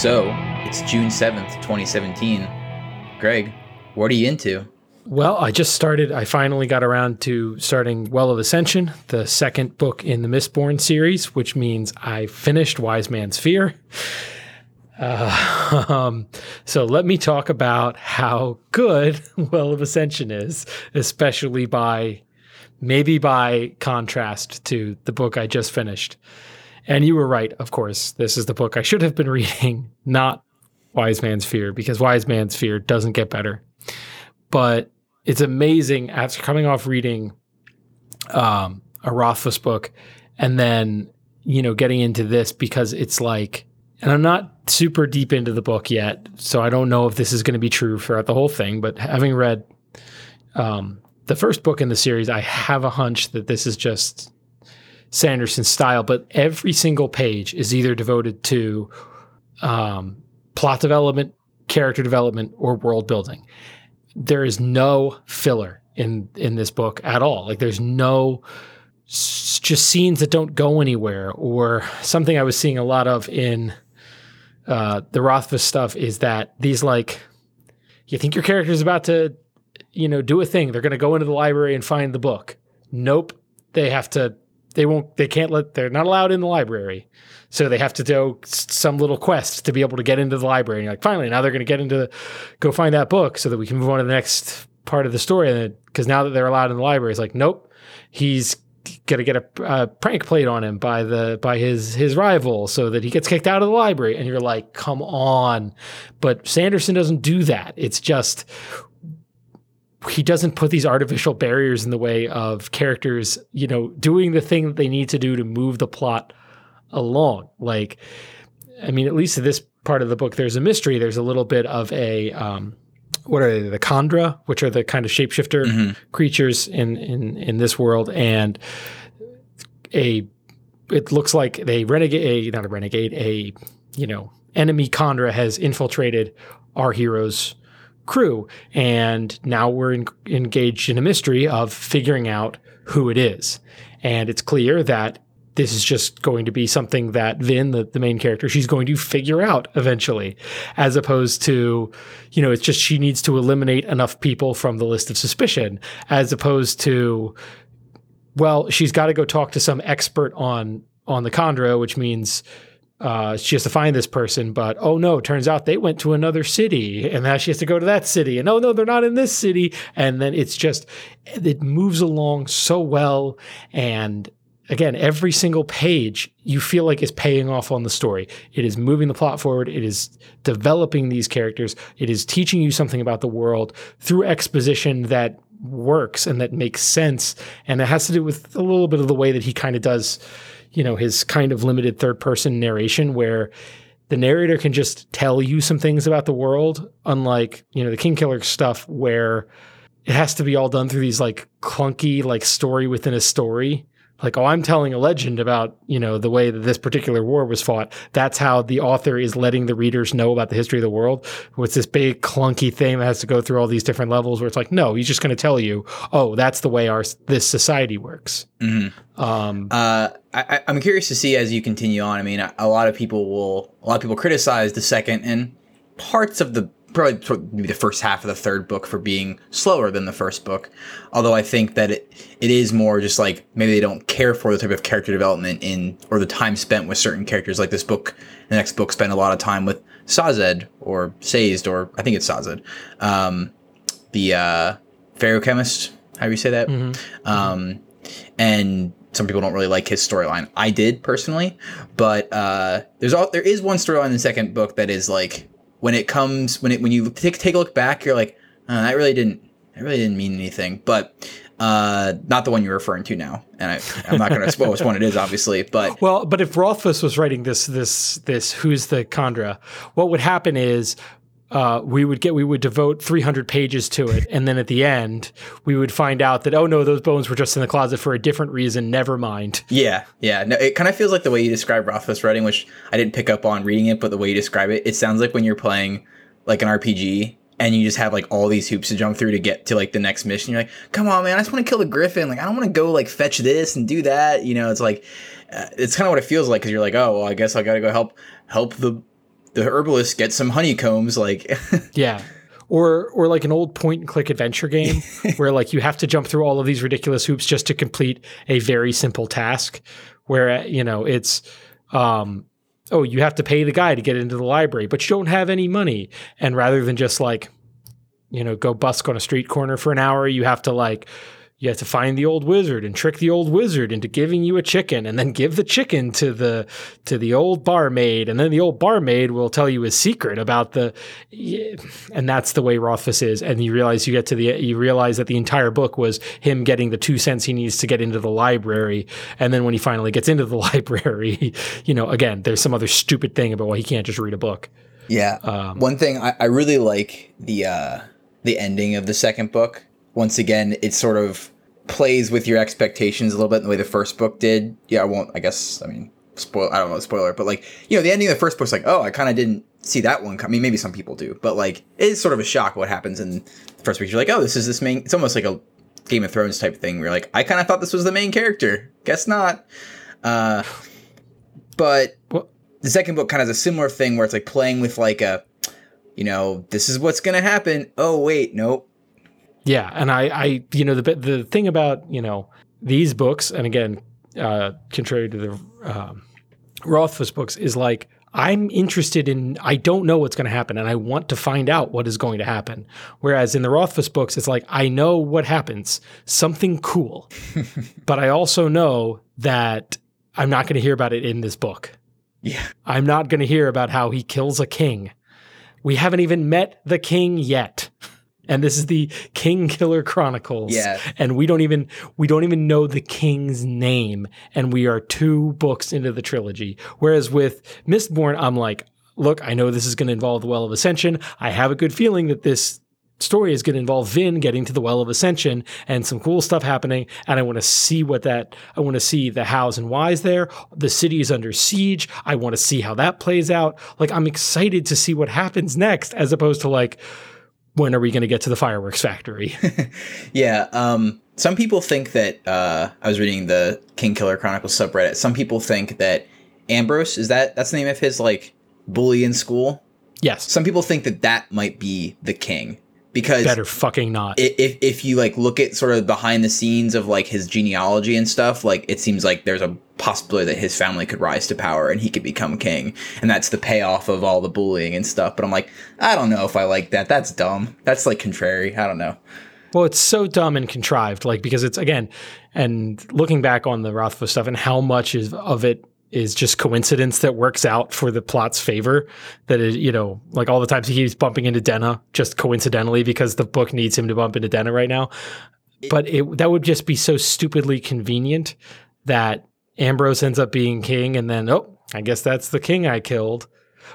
So, it's June 7th, 2017. Greg, what are you into? Well, I just started, I finally got around to starting Well of Ascension, the second book in the Mistborn series, which means I finished Wise Man's Fear. Uh, um, so let me talk about how good Well of Ascension is, especially by maybe by contrast to the book I just finished. And you were right, of course. This is the book I should have been reading, not Wise Man's Fear, because Wise Man's Fear doesn't get better. But it's amazing after coming off reading um, a Rothfuss book and then, you know, getting into this because it's like, and I'm not super deep into the book yet, so I don't know if this is going to be true throughout the whole thing, but having read um, the first book in the series, I have a hunch that this is just Sanderson's style, but every single page is either devoted to um, plot development, character development, or world building. There is no filler in in this book at all. Like there's no just scenes that don't go anywhere, or something I was seeing a lot of in uh, the Rothfuss stuff is that these like you think your character is about to you know, do a thing. They're going to go into the library and find the book. Nope. They have to, they won't, they can't let, they're not allowed in the library. So they have to do some little quest to be able to get into the library. And you're like, finally, now they're going to get into, the, go find that book so that we can move on to the next part of the story. And because now that they're allowed in the library, it's like, nope, he's gonna get a, a, prank played on him by the by his his rival so that he gets kicked out of the library and you're like come on but sanderson doesn't do that it's just he doesn't put these artificial barriers in the way of characters, you know, doing the thing that they need to do to move the plot along. Like, I mean, at least in this part of the book, there's a mystery. There's a little bit of a, um, what are they? The Kandra, which are the kind of shapeshifter mm-hmm. creatures in, in, in this world. And a, it looks like a renegade, a, not a renegade, a, you know, enemy Kandra has infiltrated our heroes crew. And now we're in, engaged in a mystery of figuring out who it is. And it's clear that this is just going to be something that Vin, the, the main character, she's going to figure out eventually, as opposed to, you know, it's just she needs to eliminate enough people from the list of suspicion, as opposed to, well, she's got to go talk to some expert on on the Kandra, which means uh, she has to find this person, but oh no, turns out they went to another city, and now she has to go to that city, and oh no, they're not in this city, and then it's just it moves along so well, and again, every single page you feel like is paying off on the story. It is moving the plot forward. It is developing these characters. It is teaching you something about the world through exposition that works and that makes sense, and it has to do with a little bit of the way that he kind of does you know, his kind of limited third person narration where the narrator can just tell you some things about the world, unlike, you know, the King Killer stuff where it has to be all done through these like clunky, like story within a story like oh i'm telling a legend about you know the way that this particular war was fought. That's how the author is letting the readers know about the history of the world. What's this big clunky thing that has to go through all these different levels where it's like no he's just going to tell you oh that's the way our this society works. Mm-hmm. um, uh, I, i'm curious to see as you continue on i mean a, a lot of people will a lot of people criticize the second and parts of the probably maybe the first half of the third book for being slower than the first book. Although I think that it it is more just like maybe they don't care for the type of character development in or the time spent with certain characters. Like this book, the next book spent a lot of time with Sazed or Sazed or I think it's Sazed, um, the uh, Feruchemist. How do you say that? Mm-hmm. Um, and some people don't really like his storyline. I did personally, but uh, there's all there is one storyline in the second book that is like when it comes when it when you take take a look back, you're like, oh, that really didn't that really didn't mean anything. But uh, not the one you're referring to now, and I, am not going to spoil which one it is, obviously. But well, but if Rothfuss was writing this this this who's the Kandra, what would happen is uh, we would get we would devote 300 pages to it. And then at the end we would find out that oh no those bones were just in the closet for a different reason. Never mind. Yeah yeah. No, it kind of feels like the way you describe rothfuss writing which i didn't pick up on reading it but the way you describe it it sounds like when you're playing like an rpg and you just have like all these hoops to jump through to get to like the next mission. You're like come on man i just want to kill the griffin. Like i don't want to go like fetch this and do that. You know it's like uh, it's kind of what it feels like because you're like oh well i guess i gotta go help help the the herbalist gets some honeycombs. Like, yeah. Or, or like an old point and click adventure game where like you have to jump through all of these ridiculous hoops just to complete a very simple task where you know it's um oh you have to pay the guy to get into the library but you don't have any money and rather than just like you know go busk on a street corner for an hour you have to like you have to find the old wizard and trick the old wizard into giving you a chicken and then give the chicken to the to the old barmaid and then the old barmaid will tell you a secret about the and that's the way Rothfuss is. And you realize you get to the you realize that the entire book was him getting the 2 cents he needs to get into the library. And then when he finally gets into the library you know again there's some other stupid thing about why he can't just read a book. Yeah. Um, one thing I, I really like the uh the ending of the second book once again, it sort of plays with your expectations a little bit in the way the first book did. Yeah, I won't. I guess. I mean, spoil. I don't know, spoiler, but like you know, the ending of the first book's like, oh, I kind of didn't see that one. coming. I mean, maybe some people do, but like it's sort of a shock what happens in the first book. You're like, oh, this is this main. It's almost like a Game of Thrones type thing. Where you're like, I kind of thought this was the main character. Guess not. Uh, but the second book kind of has a similar thing where it's like playing with like a, you know, this is what's gonna happen. Oh wait, nope yeah, and I, I, you know, the the thing about you know these books, and again, uh, contrary to the uh, Rothfuss books, is like I'm interested in. I don't know what's going to happen, and I want to find out what is going to happen. Whereas in the Rothfuss books, it's like I know what happens, something cool, but I also know that I'm not going to hear about it in this book. Yeah, I'm not going to hear about how he kills a king. We haven't even met the king yet and this is the King Killer Chronicles. Yeah. And we don't even we don't even know the king's name, and we are two books into the trilogy. Whereas with Mistborn, I'm like, look, I know this is going to involve the Well of Ascension. I have a good feeling that this story is going to involve Vin getting to the Well of Ascension and some cool stuff happening. And I want to see what that, I want to see the hows and whys there. The city is under siege. I want to see how that plays out. Like, I'm excited to see what happens next, as opposed to like, when are we going to get to the fireworks factory? yeah. Um, some people think that uh, I was reading the King Killer Chronicles subreddit. Some people think that Ambrose is that that's the name of his like bully in school. Yes. Some people think that that might be the king because better fucking not. If if you like look at sort of behind the scenes of like his genealogy and stuff, like it seems like there's a possibility that his family could rise to power and he could become king. And that's the payoff of all the bullying and stuff. But I'm like, I don't know if I like that. That's dumb. That's like contrary. I don't know. Well, it's so dumb and contrived, like because it's again, and looking back on the Rothfuss stuff and how much is of it is just coincidence that works out for the plot's favor. That it, you know, like all the times he keeps bumping into Denna just coincidentally because the book needs him to bump into Denna right now. But it, that would just be so stupidly convenient that Ambrose ends up being king, and then, oh, I guess that's the king I killed.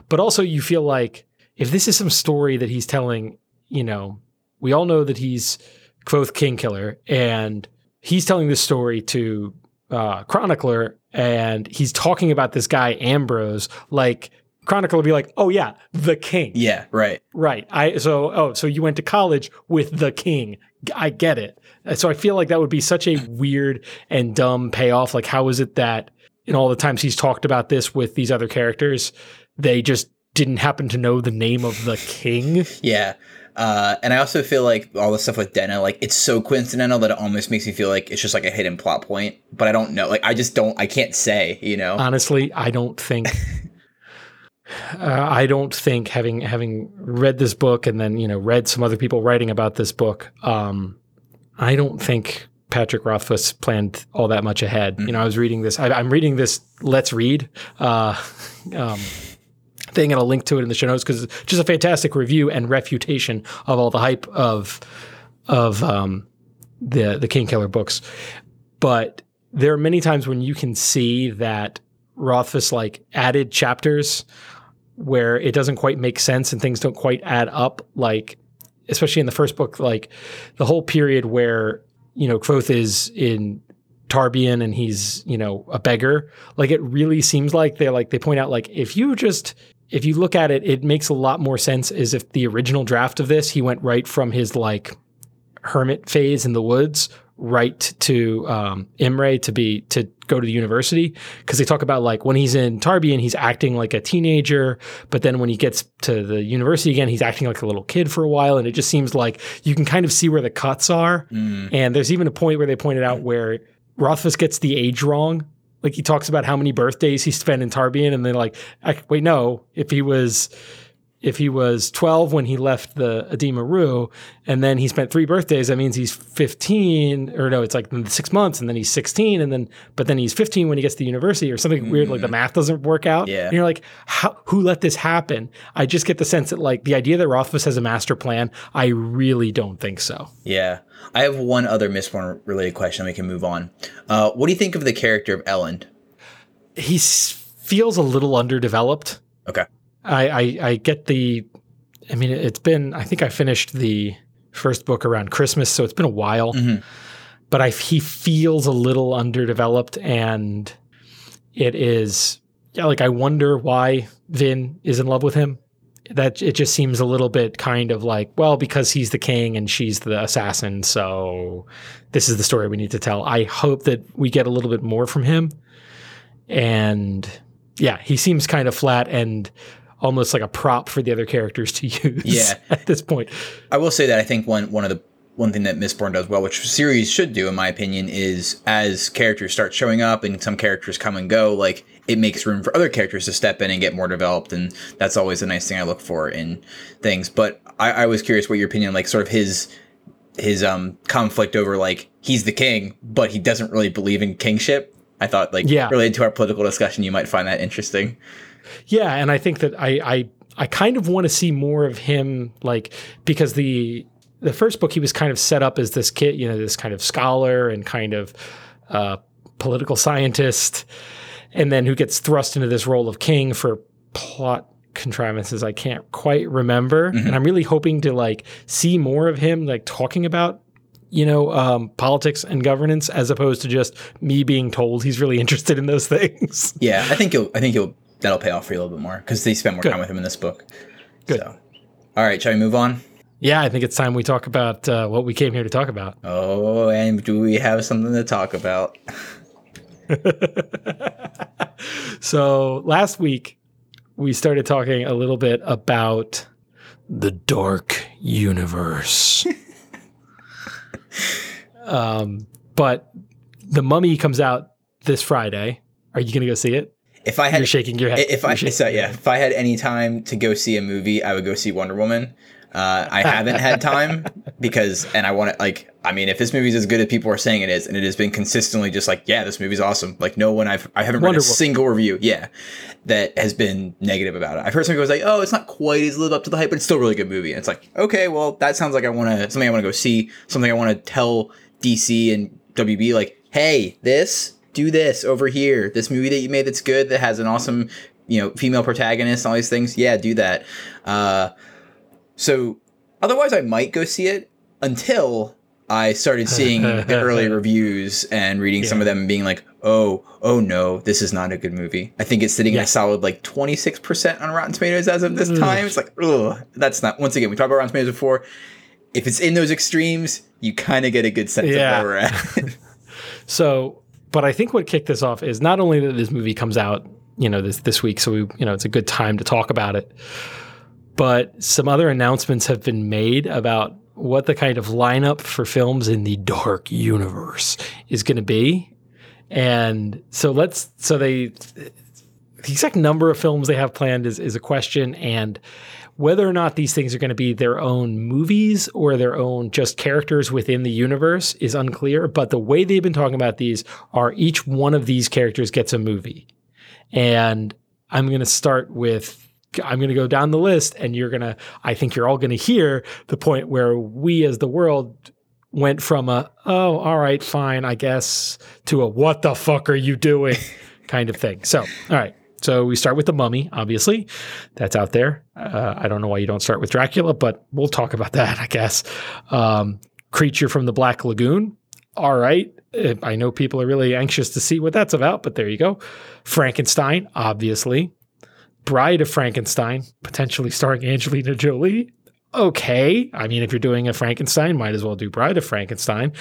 But also, you feel like if this is some story that he's telling, you know, we all know that he's Kvothe King Killer, and he's telling this story to uh, Chronicler, and he's talking about this guy Ambrose, like Chronicler would be like, "Oh yeah, the king." Yeah, right, right. I so oh so you went to college with the king. I get it. So I feel like that would be such a weird and dumb payoff. Like, how is it that in all the times he's talked about this with these other characters, they just didn't happen to know the name of the king? yeah. Uh, and I also feel like all the stuff with Denna, like it's so coincidental that it almost makes me feel like it's just like a hidden plot point. But I don't know. Like I just don't. I can't say. You know. Honestly, I don't think. uh, I don't think having having read this book and then you know read some other people writing about this book, um, I don't think Patrick Rothfuss planned all that much ahead. Mm-hmm. You know, I was reading this. I, am reading this. Let's read. Uh, um, thing and I'll link to it in the show notes because it's just a fantastic review and refutation of all the hype of of um, the the King Killer books. But there are many times when you can see that Rothfuss like added chapters where it doesn't quite make sense and things don't quite add up. Like especially in the first book, like the whole period where you know Kvothe is in Tarbean and he's you know a beggar. Like it really seems like they like they point out like if you just if you look at it, it makes a lot more sense as if the original draft of this he went right from his like hermit phase in the woods right to um, Imre to be to go to the university because they talk about like when he's in Tarbean, he's acting like a teenager, but then when he gets to the university again, he's acting like a little kid for a while, and it just seems like you can kind of see where the cuts are. Mm. And there's even a point where they pointed out where Rothfuss gets the age wrong. Like he talks about how many birthdays he spent in Tarbean, and they're like, I, "Wait, no. If he was, if he was 12 when he left the Edema Ruh, and then he spent three birthdays, that means he's 15, or no, it's like six months, and then he's 16, and then but then he's 15 when he gets to university, or something weird. Like the math doesn't work out. Yeah. And you're like, how? Who let this happen? I just get the sense that like the idea that Rothfuss has a master plan. I really don't think so. Yeah. I have one other Mistborn related question. And we can move on. Uh, what do you think of the character of Elend? he feels a little underdeveloped. Okay. I, I I get the. I mean, it's been. I think I finished the first book around Christmas, so it's been a while. Mhm. But I he feels a little underdeveloped, and it is yeah. Like I wonder why Vin is in love with him. That it just seems a little bit kind of like well because he's the king and she's the assassin, so this is the story we need to tell. I hope that we get a little bit more from him and yeah, he seems kind of flat and almost like a prop for the other characters to use. Yeah. at this point. I will say that I think one one of the one thing that Mistborn does well, which series should do, in my opinion, is as characters start showing up and some characters come and go, like it makes room for other characters to step in and get more developed, and that's always a nice thing I look for in things. But I, I was curious what your opinion, like sort of his his um conflict over like he's the king, but he doesn't really believe in kingship. I thought like Yeah. related to our political discussion, you might find that interesting. Yeah, and I think that I I I kind of want to see more of him like because the the first book he was kind of set up as this kid, you know, this kind of scholar and kind of uh, political scientist, and then who gets thrust into this role of king for plot contrivances I can't quite remember. And I'm really hoping to like see more of him like talking about you know um, politics and governance as opposed to just me being told he's really interested in those things. Yeah, I think you'll I think you'll that'll pay off for you a little bit more because they spent more Good. time with him in this book. Good. So. All right, shall we move on? Yeah, I think it's time we talk about uh, what we came here to talk about. Oh, and do we have something to talk about? So last week, we started talking a little bit about the dark universe. um, but the mummy comes out this Friday. Are you going to go see it? If I had You're shaking your head. if I You're shaking so, yeah, if I had any time to go see a movie, I would go see Wonder Woman. Uh, I haven't had time because, and I want to like. I mean, if this movie's as good as people are saying it is, and it has been consistently just like, yeah, this movie's awesome. Like, no one I've I haven't read a single review, yeah, that has been negative about it. I've heard some goes like, oh, it's not quite as lived up to the hype, but it's still a really good movie. And it's like, okay, well, that sounds like I want to something I want to go see, something I want to tell DC and WB like, hey, this do this over here. This movie that you made that's good that has an awesome, you know, female protagonist and all these things. Yeah, do that. Uh, so otherwise, I might go see it until I started seeing the early reviews and reading some of them and being like, oh, oh no, this is not a good movie. I think it's sitting Yeah. at a solid like 26% on Rotten Tomatoes as of this time. It's like, ugh, that's not, once again, we talked about Rotten Tomatoes before. If it's in those extremes, you kind of get a good sense Yeah. of where we're at. So, but I think what kicked this off is not only that this movie comes out, you know, this this week, so we, you know, it's a good time to talk about it, but some other announcements have been made about what the kind of lineup for films in the dark universe is going to be. And so let's so they the exact number of films they have planned is is a question and whether or not these things are going to be their own movies or their own just characters within the universe is unclear. But the way they've been talking about these are each one of these characters gets a movie. And I'm going to start with, I'm going to go down the list, and you're going to, I think you're all going to hear the point where we as the world went from a, oh, all right, fine, I guess, to a, what the fuck are you doing kind of thing. So, all right. So we start with the mummy, obviously. That's out there. Uh, I don't know why you don't start with Dracula, but we'll talk about that, I guess. Um, Creature from the Black Lagoon. All right. I know people are really anxious to see what that's about, but there you go. Frankenstein, obviously. Bride of Frankenstein, potentially starring Angelina Jolie. Okay. I mean, if you're doing a Frankenstein, might as well do Bride of Frankenstein.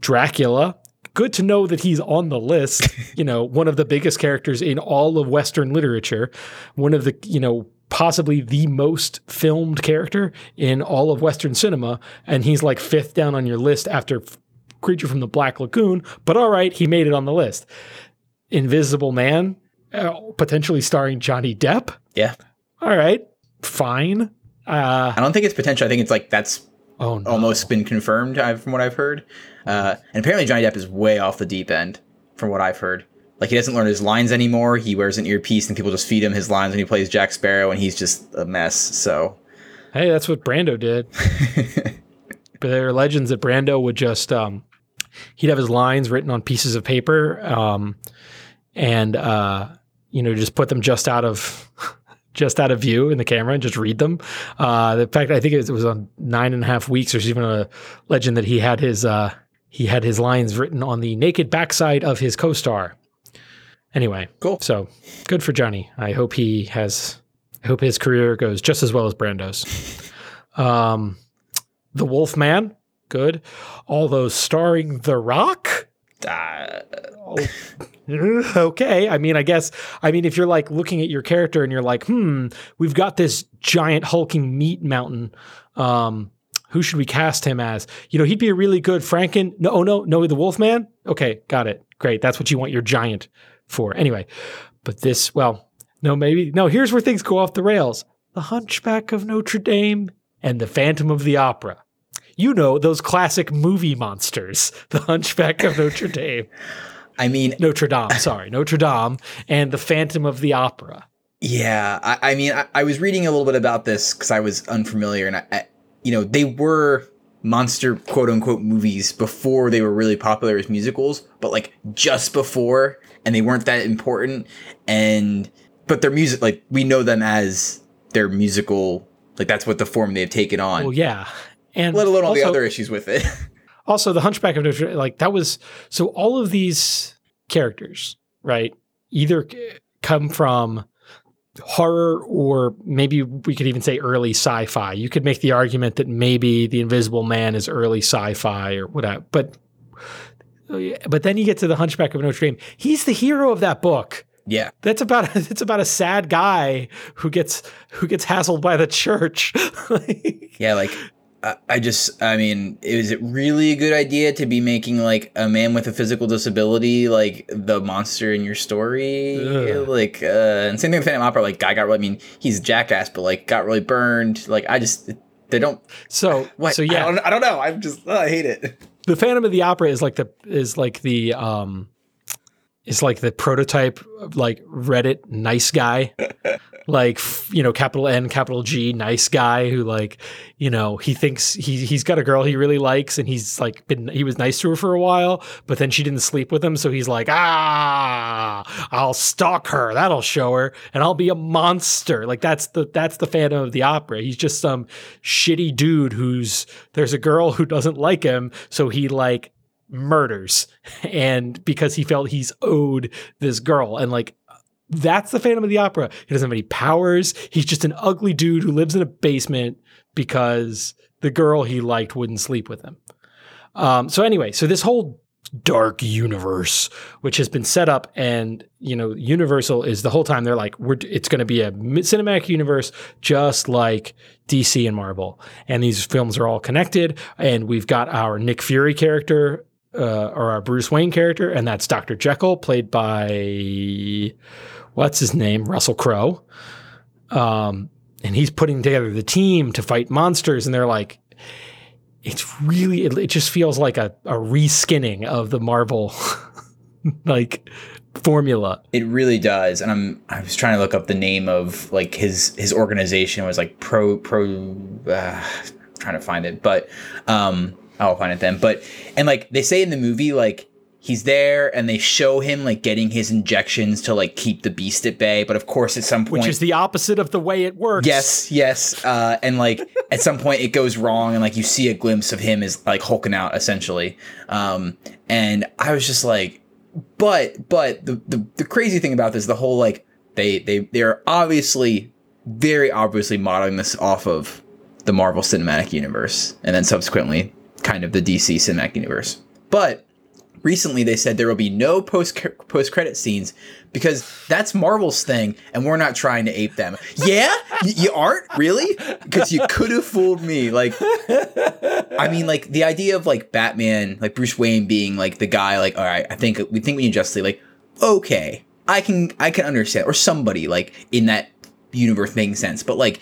Dracula. Good to know that he's on the list. you know, one of the biggest characters in all of Western literature, one of the, you know, possibly the most filmed character in all of Western cinema. And he's like fifth down on your list after Creature from the Black Lagoon. But all right, he made it on the list. Invisible Man, uh, potentially starring Johnny Depp. Yeah. All right, fine. Uh, I don't think it's potential. I think it's like that's oh, no. almost been confirmed I've, from what I've heard. Uh, and apparently Johnny Depp is way off the deep end from what I've heard. Like he doesn't learn his lines anymore. He wears an earpiece and people just feed him his lines when he plays Jack Sparrow, and he's just a mess. So, hey, that's what Brando did. but there are legends that Brando would just um, he'd have his lines written on pieces of paper, um, and uh, you know just put them just out of just out of view in the camera and just read them. Uh, the fact I think it was on nine and a half weeks. There's even a legend that he had his uh, he had his lines written on the naked backside of his co-star. Anyway, cool. So good for Johnny. I hope he has. I hope his career goes just as well as Brando's. Um, the Wolf Man, good. Although starring The Rock. Uh, okay. I mean, I guess, I mean, if you're like looking at your character and you're like, hmm, we've got this giant hulking meat mountain. Um, who should we cast him as? You know, he'd be a really good Franken. No, oh no, no, the Wolfman. Okay, got it. Great. That's what you want your giant for. Anyway, but this, well, no, maybe no. Here's where things go off the rails: The Hunchback of Notre Dame and the Phantom of the Opera. You know those classic movie monsters, The Hunchback of Notre Dame. I mean, Notre Dame, sorry, Notre Dame, and the Phantom of the Opera. Yeah, I, I mean, I, I, was reading a little bit about this because I was unfamiliar, and I, I, you know, they were monster quote unquote movies before they were really popular as musicals, but like just before, and they weren't that important. And but their music, like we know them as their musical, like that's what the form they've taken on. Well, yeah, and let alone all the other issues with it. also, the Hunchback of Notre Dame, like that was so all of these characters, right? Either come from horror or maybe we could even say early sci-fi. You could make the argument that maybe The Invisible Man is early sci-fi or whatever. But but then you get to the Hunchback of Notre Dame. He's the hero of that book. Yeah, that's about it's about a sad guy who gets who gets hassled by the church. yeah, like I just, I mean, is it really a good idea to be making like a man with a physical disability like the monster in your story? Ugh. Like, uh, and same thing with Phantom Opera. Like, guy got, really, I mean, he's a jackass, but like got really burned. Like, I just, they don't. So, what? So yeah, I don't, I don't know. I'm just, oh, I hate it. The Phantom of the Opera is like the is like the um is like the prototype of like Reddit nice guy. like you know capital N capital G nice guy who like you know he thinks he he's got a girl he really likes and he's like been he was nice to her for a while but then she didn't sleep with him so he's like ah I'll stalk her. That'll show her and I'll be a monster. Like that's the that's the Phantom of the Opera. He's just some shitty dude who's there's a girl who doesn't like him so he like murders. And because he felt he's owed this girl and like that's the Phantom of the Opera. He doesn't have any powers. He's just an ugly dude who lives in a basement because the girl he liked wouldn't sleep with him. Um, so anyway, so this whole dark universe, which has been set up, and you know, Universal is the whole time they're like, we're it's going to be a cinematic universe just like DC and Marvel, and these films are all connected. And we've got our Nick Fury character uh, or our Bruce Wayne character, and that's Dr. Jekyll, played by what's his name, Russell Crowe. Um, and he's putting together the team to fight monsters, and they're like, it's really, it, it just feels like a, a reskinning of the Marvel like formula. It really does. And I'm I was trying to look up the name of like his his organization was like pro pro uh, trying to find it, but um I'll find it then. But and like they say in the movie, like he's there and they show him like getting his injections to like keep the beast at bay. But of course, at some point, which is the opposite of the way it works. Yes, yes. Uh, and like at some point, it goes wrong, and like you see a glimpse of him as like hulking out essentially. Um, and I was just like, but but the, the the crazy thing about this, the whole like they they they're obviously very obviously modeling this off of the Marvel Cinematic Universe, and then subsequently kind of the DC cinematic universe. But recently they said there will be no post post credit scenes because that's Marvel's thing, and we're not trying to ape them. Yeah, y- you aren't really because you could have fooled me. Like, I mean, like the idea of like Batman, like Bruce Wayne being like the guy, like, all right, I think we think we need Justice League. Like, okay, I can I can understand, or somebody like in that universe making sense, but like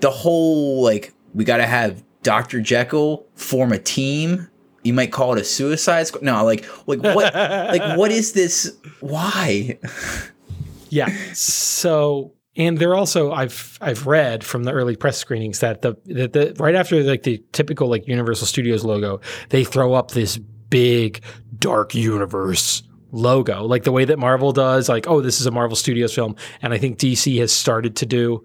the whole like we got to have Doctor Jekyll form a team you might call it a suicide squad. No, like like what like what is this? Why? yeah. So and they're also I've I've read from the early press screenings that the, that the right after like the typical like Universal Studios logo, they throw up this big dark universe logo, like the way that Marvel does, like, oh, this is a Marvel Studios film. And I think DC has started to do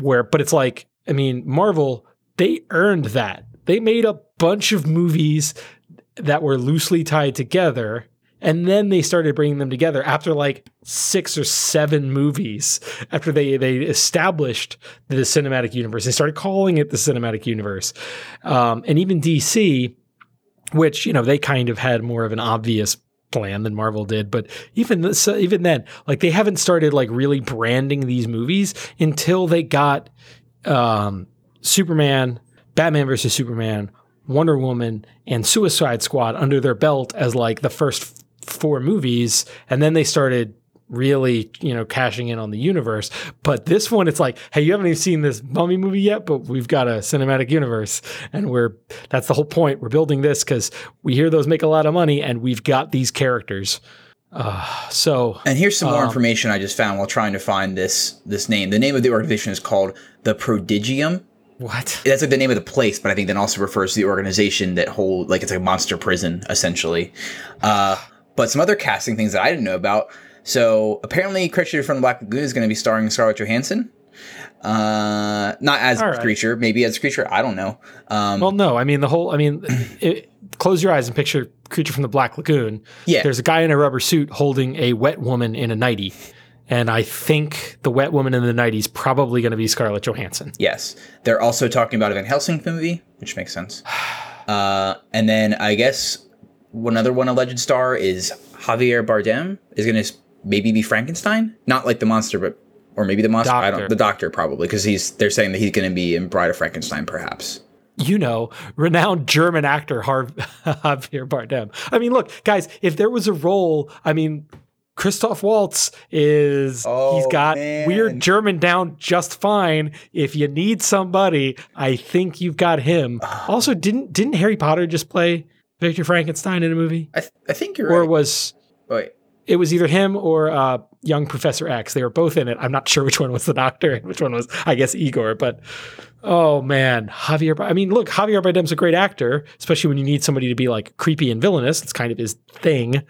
where, but it's like, I mean, Marvel, they earned that. They made a bunch of movies that were loosely tied together. And then they started bringing them together after like six or seven movies. After they they established the cinematic universe, they started calling it the cinematic universe. Um, and even DC, which you know they kind of had more of an obvious plan than Marvel did. But even this, even then, like they haven't started like really branding these movies until they got um, Superman, Batman versus Superman, Wonder Woman, and Suicide Squad under their belt as like the first four movies, and then they started really, you know, cashing in on the universe. But this one, it's like, hey, you haven't even seen this mummy movie yet, but we've got a cinematic universe. And we're, that's the whole point. We're building this because we hear those make a lot of money and we've got these characters. Uh, so, and here's some more um, information I just found while trying to find this this name. The name of the organization is called the Prodigium, what? That's like the name of the place, but I think that also refers to the organization that hold like it's like a monster prison essentially. Uh, but some other casting things that I didn't know about. So apparently, Creature from the Black Lagoon is going to be starring Scarlett Johansson. Uh, not as right. creature, maybe as creature. I don't know. Um, well, no, I mean the whole. I mean, it, close your eyes and picture creature from the Black Lagoon. Yeah, there's a guy in a rubber suit holding a wet woman in a nightie. And I think the wet woman in the 90s probably going to be Scarlett Johansson. Yes. They're also talking about a Van Helsing movie, which makes sense. Uh, and then I guess another one alleged star is Javier Bardem is going to maybe be Frankenstein, not like the monster, but or maybe the monster. Doctor. I don't. The doctor probably because he's. They're saying that he's going to be in Bride of Frankenstein, perhaps. You know, renowned German actor Javier Bardem. I mean, look, guys, if there was a role, I mean, Christoph Waltz is oh, he's got man. weird German down just fine. If you need somebody, I think you've got him. also, didn't didn't Harry Potter just play Victor Frankenstein in a movie? I, th- I think you're right or right. was wait. It was either him or uh, young Professor X. They were both in it. I'm not sure which one was the doctor and which one was, I guess, Igor. But oh man, Javier. I mean, look, Javier Bardem's a great actor, especially when you need somebody to be like creepy and villainous. It's kind of his thing.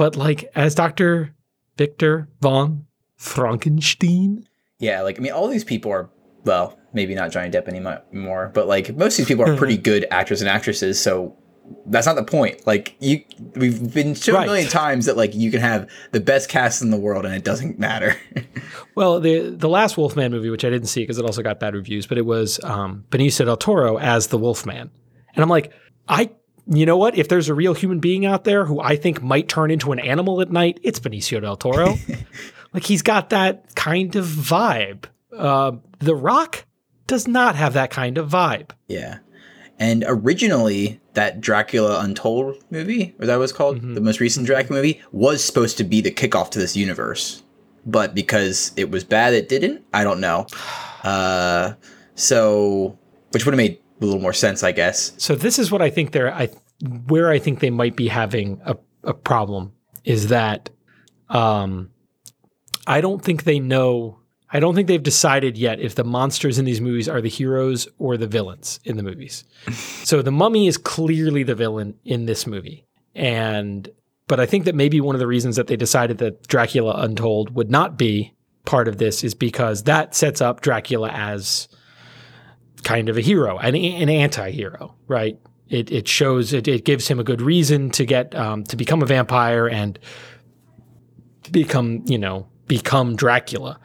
But like as Dr. Victor von Frankenstein. Yeah, like I mean all these people are well, maybe not Johnny Depp anymore, but like most of these people are pretty good actors and actresses, so that's not the point. Like you we've been shown right. a million times that like you can have the best cast in the world and it doesn't matter. well, the the last Wolfman movie, which I didn't see because it also got bad reviews, but it was um, Benicio del Toro as the Wolfman. And I'm like, I you know what? If there's a real human being out there who I think might turn into an animal at night, it's Benicio del Toro. like he's got that kind of vibe. Uh, the Rock does not have that kind of vibe. Yeah. And originally, that Dracula Untold movie, or that was called, mm-hmm. the most recent Dracula movie, was supposed to be the kickoff to this universe. But because it was bad, it didn't. I don't know. Uh, so, which would have made a little more sense, I guess. So this is what I think they're I where I think they might be having a, a problem is that um, I don't think they know I don't think they've decided yet if the monsters in these movies are the heroes or the villains in the movies. so the mummy is clearly the villain in this movie. And but I think that maybe one of the reasons that they decided that Dracula Untold would not be part of this is because that sets up Dracula as kind of a hero, an, an anti-hero, right? It, it shows it, it gives him a good reason to get um, to become a vampire and become you know become Dracula.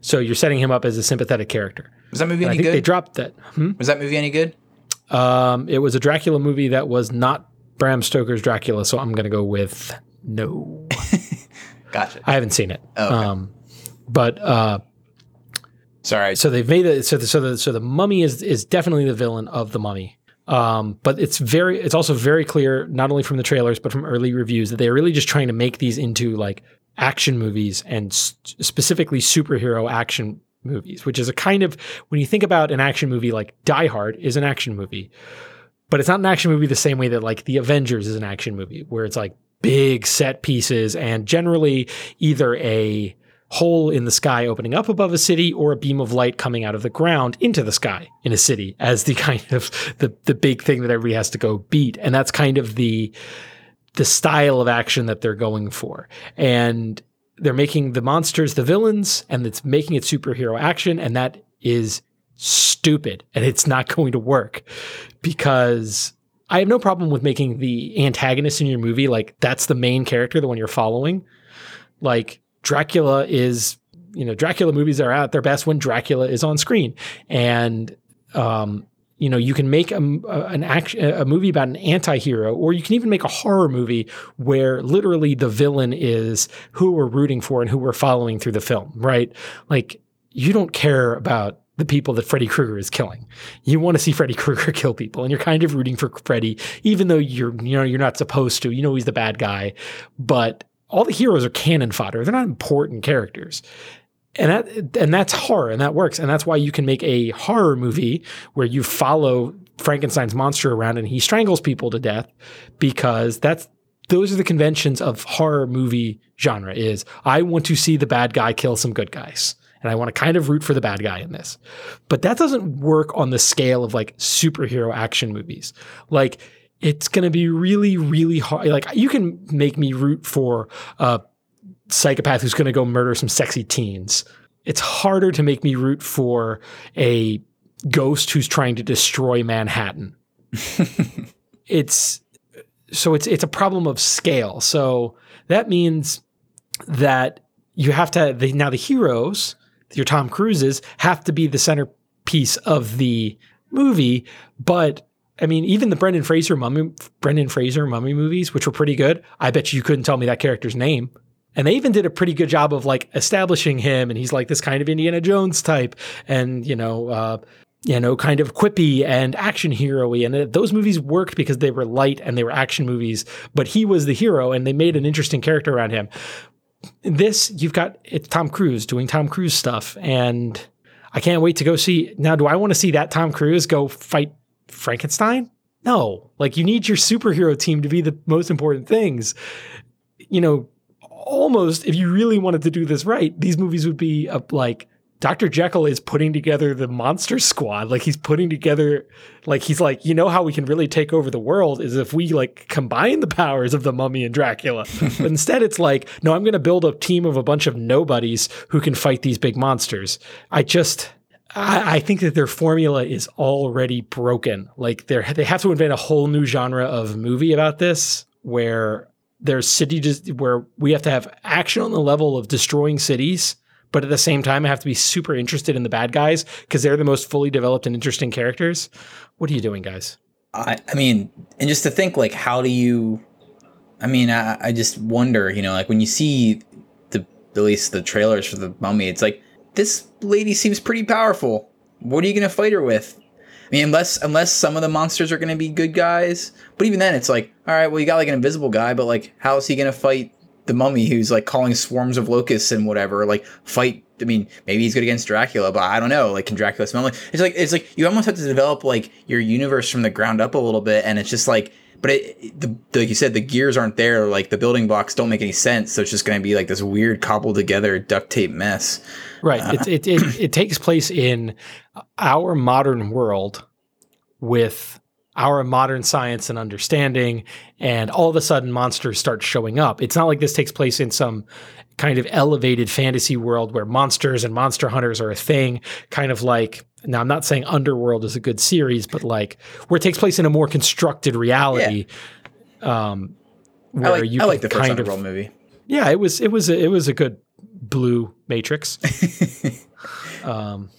So you're setting him up as a sympathetic character. Was that movie any I think good? They dropped that. Hmm? Was that movie any good? Um, it was a Dracula movie that was not Bram Stoker's Dracula, so I'm going to go with no. Gotcha. I haven't seen it. Oh, okay. Um, but uh, Sorry. so they've made it so the, so the so the mummy is is definitely the villain of the mummy. Um, but it's very it's also very clear not only from the trailers but from early reviews that they're really just trying to make these into like action movies and specifically superhero action movies, which is a kind of when you think about an action movie like Die Hard is an action movie, but it's not an action movie the same way that like The Avengers is an action movie where it's like big set pieces and generally either a hole in the sky opening up above a city or a beam of light coming out of the ground into the sky in a city as the kind of the the big thing that everybody has to go beat and that's kind of the the style of action that they're going for and they're making the monsters the villains and it's making it superhero action and that is stupid and it's not going to work because I have no problem with making the antagonist in your movie like that's the main character, the one you're following. Like Dracula is, you know, Dracula movies are at their best when Dracula is on screen, and um, you know, you can make a, an action a movie about an anti-hero, or you can even make a horror movie where literally the villain is who we're rooting for and who we're following through the film, right? Like you don't care about the people that Freddy Krueger is killing. You want to see Freddy Krueger kill people, and you're kind of rooting for Freddy, even though you're you know you're not supposed to. You know he's the bad guy, but all the heroes are cannon fodder. They're not important characters. And that and that's horror, and that works, and that's why you can make a horror movie where you follow Frankenstein's monster around and he strangles people to death, because that's those are the conventions of horror movie genre. Is I want to see the bad guy kill some good guys and I want to kind of root for the bad guy in this. But that doesn't work on the scale of like superhero action movies. Like it's going to be really, really hard. Like you can make me root for a psychopath who's going to go murder some sexy teens. It's harder to make me root for a ghost who's trying to destroy Manhattan. it's so it's it's a problem of scale. So that means that you have to the, now the heroes your Tom Cruises have to be the centerpiece of the movie. But I mean, even the Brendan Fraser mummy, Brendan Fraser mummy movies, which were pretty good. I bet you couldn't tell me that character's name. And they even did a pretty good job of like establishing him, and he's like this kind of Indiana Jones type, and you know, uh, you know, kind of quippy and action hero-y. And those movies worked because they were light and they were action movies. But he was the hero, and they made an interesting character around him this you've got it's Tom Cruise doing Tom Cruise stuff, and I can't wait to go see. Now, do I want to see that Tom Cruise go fight Frankenstein? No, like you need your superhero team to be the most important things. You know, almost if you really wanted to do this right, these movies would be a, like Dr. Jekyll is putting together the monster squad. Like he's putting together, like he's like, you know how we can really take over the world is if we like combine the powers of the mummy and Dracula. but instead it's like, no, I'm going to build a team of a bunch of nobodies who can fight these big monsters. I just, I, I think that their formula is already broken. Like they're, they have to invent a whole new genre of movie about this where there's city, just where we have to have action on the level of destroying cities but at the same time, I have to be super interested in the bad guys because they're the most fully developed and interesting characters. What are you doing, guys? I, I mean, and just to think, like, how do you? I mean, I, I just wonder, you know, like when you see the at least the trailers for the mummy, it's like this lady seems pretty powerful. What are you gonna fight her with? I mean, unless unless some of the monsters are gonna be good guys, but even then, it's like, all right, well, you got like an invisible guy, but like, how is he gonna fight the mummy who's like calling swarms of locusts and whatever like fight i mean maybe he's good against dracula but i don't know like can dracula smell like it's like it's like you almost have to develop like your universe from the ground up a little bit and it's just like but it, the, like you said the gears aren't there like the building blocks don't make any sense so it's just going to be like this weird cobbled together duct tape mess right uh, it, it, it, it takes place in our modern world with our modern science and understanding, and all of a sudden monsters start showing up. It's not like this takes place in some kind of elevated fantasy world where monsters and monster hunters are a thing, kind of like now I'm not saying Underworld is a good series, but like where it takes place in a more constructed reality. Yeah. Um, where I like, you I like the first Underworld of, movie. Yeah, it was it was a, it was a good blue Matrix. um,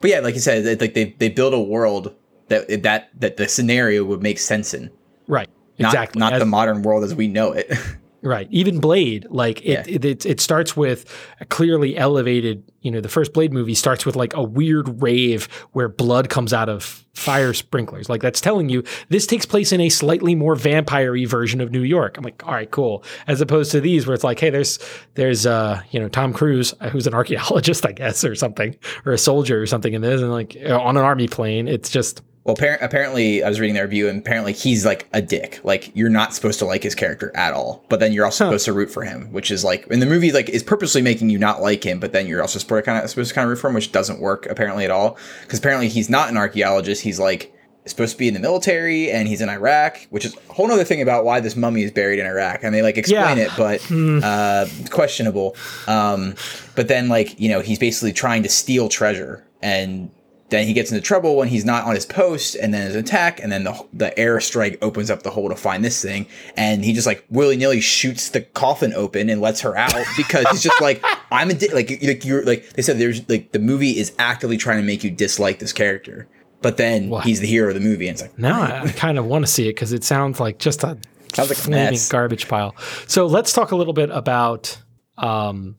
but yeah, like you said, like they they build a world that that that the scenario would make sense in. Right. not, Exactly. not As- the modern world as we know it. Right. Even Blade, like it, Yeah. it, it, it starts with a clearly elevated, you know, the first Blade movie starts with like a weird rave where blood comes out of fire sprinklers. Like that's telling you this takes place in a slightly more vampire version of New York. I'm like, all right, cool. As opposed to these where it's like, hey, there's, there's, uh, you know, Tom Cruise, uh, who's an archaeologist, I guess, or something, or a soldier or something in this. And like on an army plane, it's just, Well, appar- apparently, I was reading their review, and apparently he's like a dick. Like you're not supposed to like his character at all, but then you're also Huh. supposed to root for him, which is like in the movie, like is purposely making you not like him, but then you're also supposed to kind of supposed to kind of root for him, which doesn't work apparently at all. Because apparently he's not an archaeologist; he's like supposed to be in the military, and he's in Iraq, which is a whole other thing about why this mummy is buried in Iraq, and they like explain Yeah. it, but uh, questionable. Um, but then like you know he's basically trying to steal treasure and then he gets into trouble when he's not on his post and then there's an attack and then the, the airstrike opens up the hole to find this thing and he just like willy-nilly shoots the coffin open and lets her out because he's just like i'm a di-, like, like you're like they said there's like the movie is actively trying to make you dislike this character but then What? he's the hero of the movie and it's like now I, I kind of want to see it because it sounds like just a Sounds like a flaming mess. garbage pile. So let's talk a little bit about um,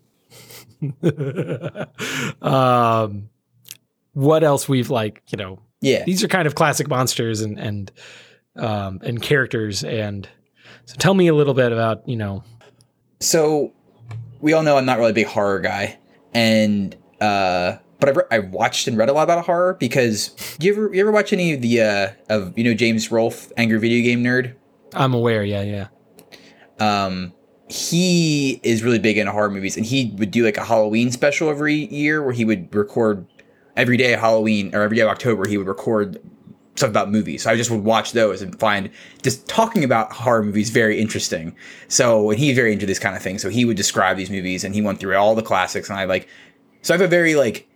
um, what else we've like. You know, yeah these are kind of classic monsters and and um, and characters. And so tell me a little bit about you know. so we all know I'm not really a big horror guy, and uh, but I've, re- I've watched and read a lot about horror because you ever you ever watch any of the uh, of you know James Rolfe, angry video game nerd? I'm aware. Yeah, yeah. Um, he is really big into horror movies, and he would do like a Halloween special every year where he would record every day of Halloween or every day of October. He would record stuff about movies. So I just would watch those and find just talking about horror movies very interesting. So and he's very into this kind of thing. So he would describe these movies, and he went through all the classics, and I like. So I have a very like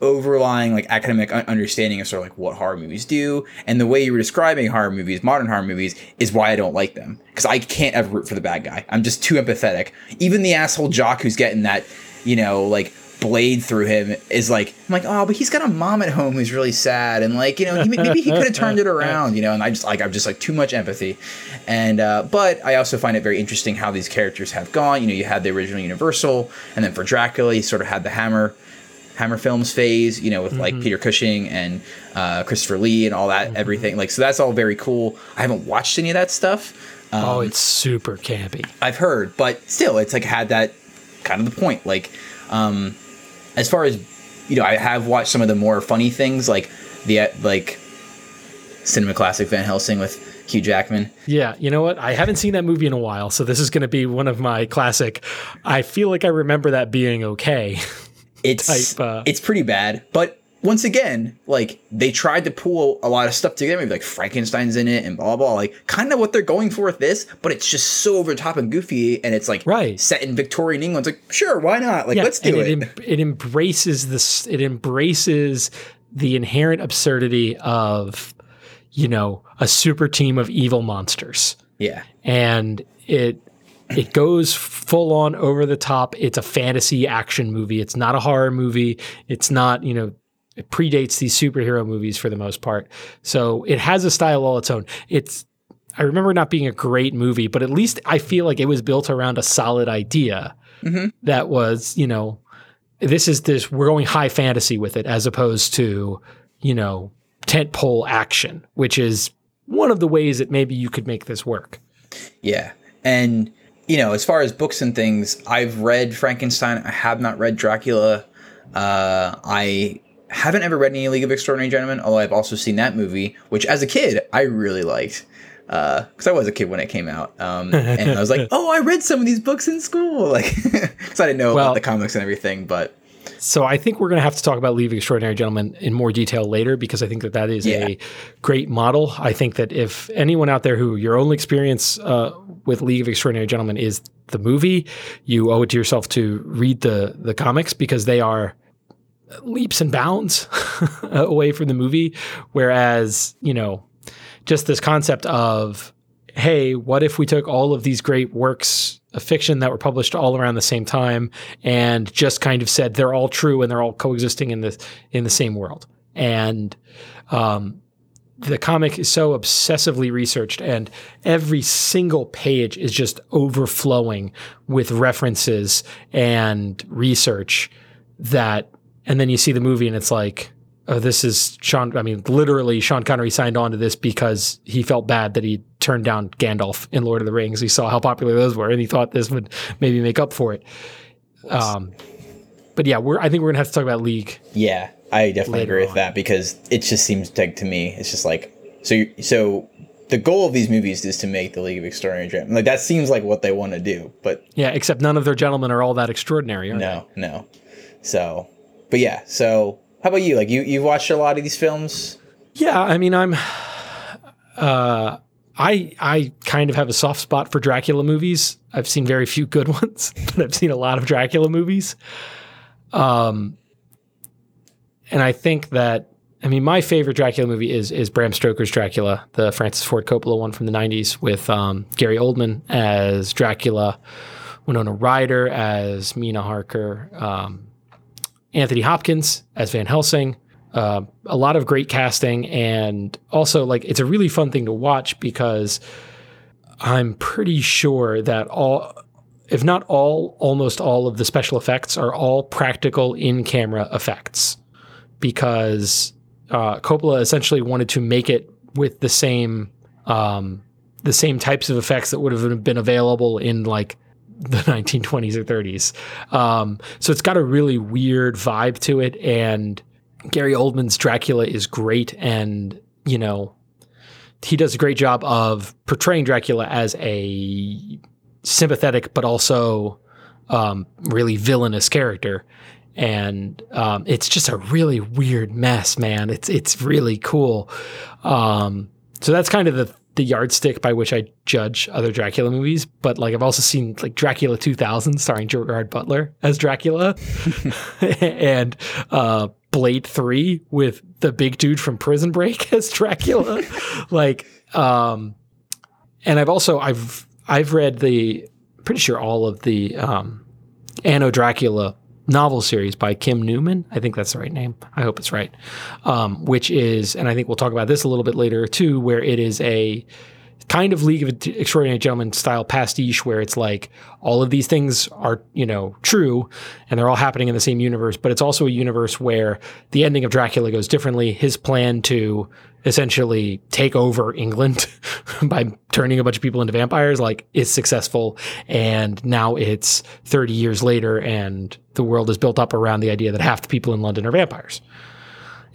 overlying like academic understanding of sort of like what horror movies do and the way you were describing horror movies modern horror movies is why i don't like them because i can't ever root for the bad guy i'm just too empathetic even the asshole jock who's getting that you know like blade through him is like i'm like oh but he's got a mom at home who's really sad and like you know he, maybe he could have turned it around you know and i just like i'm just like too much empathy and uh, but i also find it very interesting how these characters have gone you know you had the original universal and then for dracula you sort of had the hammer Hammer Films phase, you know, with like Peter Cushing and uh, Christopher Lee and all that, everything. Like, so that's all very cool. I haven't watched any of that stuff. Um, oh, it's super campy. I've heard, but still, it's like had that kind of the point. Like, um, as far as you know, I have watched some of the more funny things, like the like cinema classic Van Helsing with Hugh Jackman. Yeah, you know what? I haven't seen that movie in a while, so this is going to be one of my classic. I feel like I remember that being okay. It's Type, uh, it's pretty bad, but once again, like they tried to pull a lot of stuff together, maybe like Frankenstein's in it and blah blah, like kind of what they're going for with this, but it's just so over the top and goofy, and it's like Right. set in Victorian England. It's like sure, why not? Like let's do and it. it. em- It embraces this. It embraces the inherent absurdity of, you know, a super team of evil monsters, yeah, and it it goes full on over the top. It's a fantasy action movie. It's not a horror movie. It's not you know. It predates these superhero movies for the most part, so it has a style all its own. It's I remember not being a great movie, but at least I feel like it was built around a solid idea Mhm. that was, you know, this is this, we're going high fantasy with it as opposed to, you know, tentpole action, which is one of the ways that maybe you could make this work. yeah, and you know, as far as books and things, I've read Frankenstein. I have not read Dracula. Uh, I haven't ever read any League of Extraordinary Gentlemen, although I've also seen that movie, which as a kid I really liked. Because I was a kid when it came out, um, and I was like, "Oh, I read some of these books in school," like because I didn't know Well- about the comics and everything. But So I think we're going to have to talk about League of Extraordinary Gentlemen in more detail later because I think that that is Yeah. a great model. I think that if anyone out there who your only experience uh, with League of Extraordinary Gentlemen is the movie, you owe it to yourself to read the the comics because they are leaps and bounds away from the movie. Whereas you know, just this concept of hey, what if we took all of these great works of fiction that were published all around the same time and just kind of said they're all true and they're all coexisting in the in the same world? And um, the comic is so obsessively researched and every single page is just overflowing with references and research that and then you see the movie and it's like oh this is Sean I mean literally Sean Connery signed on to this because he felt bad that he turned down Gandalf in Lord of the Rings he saw how popular those were and he thought this would maybe make up for it um but yeah we're I think we're going to have to talk about League Yeah, I definitely agree with on. that because it just seems like to me, it's just like so. So the goal of these movies is to make the League of Extraordinary Gentlemen. Like that seems like what they want to do, but yeah except none of their gentlemen are all that extraordinary are they? no, no. So, but yeah. So how about you? Like you, you've watched a lot of these films. Yeah, I mean, I'm. Uh, I I kind of have a soft spot for Dracula movies. I've seen very few good ones, but I've seen a lot of Dracula movies. Um, and I think that I mean my favorite Dracula movie is is Bram Stoker's Dracula, the Francis Ford Coppola one from the '90s with um, Gary Oldman as Dracula, Winona Ryder as Mina Harker, um, Anthony Hopkins as Van Helsing. Uh, a lot of great casting, and also like it's a really fun thing to watch because I'm pretty sure that all, if not all, almost all of the special effects are all practical in-camera effects because uh, Coppola essentially wanted to make it with the same um, the same types of effects that would have been available in like the 1920s or 30s. Um, so it's got a really weird vibe to it, and Gary Oldman's Dracula is great, and you know he does a great job of portraying Dracula as a sympathetic but also um, really villainous character. And um, it's just a really weird mess, man. It's it's really cool. Um, so that's kind of the the yardstick by which I judge other Dracula movies. But like I've also seen like Dracula 2000 starring Gerard Butler as Dracula, and uh, Blade 3 with the big dude from Prison Break as Dracula. like, um, and I've also I've I've read the pretty sure all of the um, Anno Dracula novel series by Kim Newman. I think that's the right name. I hope it's right. Um, which is, and I think we'll talk about this a little bit later too, where it is a kind of League of Extraordinary Gentlemen style pastiche, where it's like all of these things are, you know, true and they're all happening in the same universe, but it's also a universe where the ending of Dracula goes differently. His plan to essentially take over England by turning a bunch of people into vampires, like, is successful. And now it's 30 years later and the world is built up around the idea that half the people in London are vampires.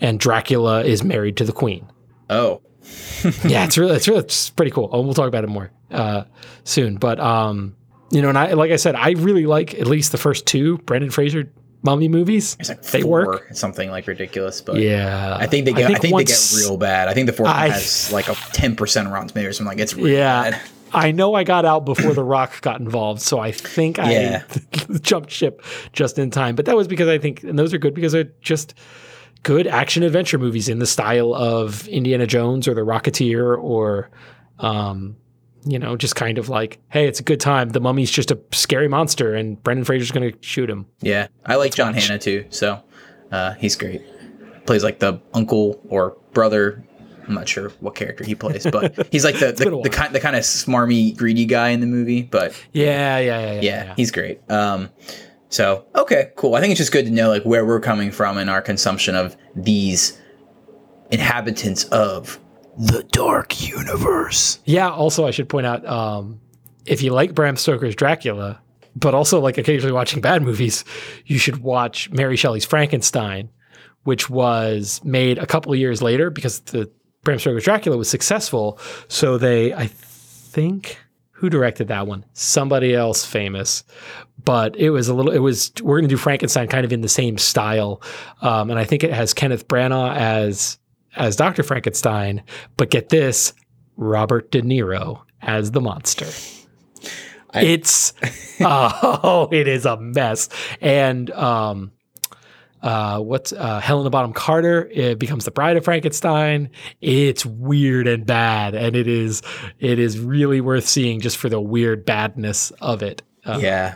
And Dracula is married to the queen Oh, yeah, it's really, it's really, it's pretty cool. Oh, we'll talk about it more uh, soon. But um, you know, and I, like I said, I really like at least the first two Brendan Fraser mummy movies. it's like They four, work. something like ridiculous, but Yeah, I think they get. I think, they once- get real bad. I think the fourth one I- has like a ten percent Rotten Tomatoes or something. Like it's really Yeah. bad. I know I got out before The Rock got involved, so I think Yeah. I jumped ship just in time. But that was because I think, and those are good because they're just good action adventure movies in the style of Indiana Jones or The Rocketeer or, um, you know, just kind of like, hey, it's a good time. The mummy's just a scary monster, and Brendan Fraser's going to shoot him. Yeah, I like John Hannah too. So uh, he's great. Plays like the uncle or brother. I'm not sure what character he plays, but he's like the the, the kind the kind of smarmy, greedy guy in the movie. But Yeah, yeah, yeah, yeah. yeah, he's great. Um, so okay, cool. I think it's just good to know like where we're coming from in our consumption of these inhabitants of the dark universe. Yeah. Also, I should point out um, if you like Bram Stoker's Dracula, but also like occasionally watching bad movies, you should watch Mary Shelley's Frankenstein, which was made a couple of years later because the Bram Stoker's Dracula was successful. So they, I think, who directed that one? Somebody else famous, but it was a little. It was we're going to do Frankenstein kind of in the same style, um, and I think it has Kenneth Branagh as as Doctor Frankenstein. But get this, Robert De Niro as the monster. I- it's oh, it is a mess. And um, uh, what's uh, Helena Bonham Carter? It becomes the bride of Frankenstein. It's weird and bad, and it is it is really worth seeing just for the weird badness of it. Uh, Yeah,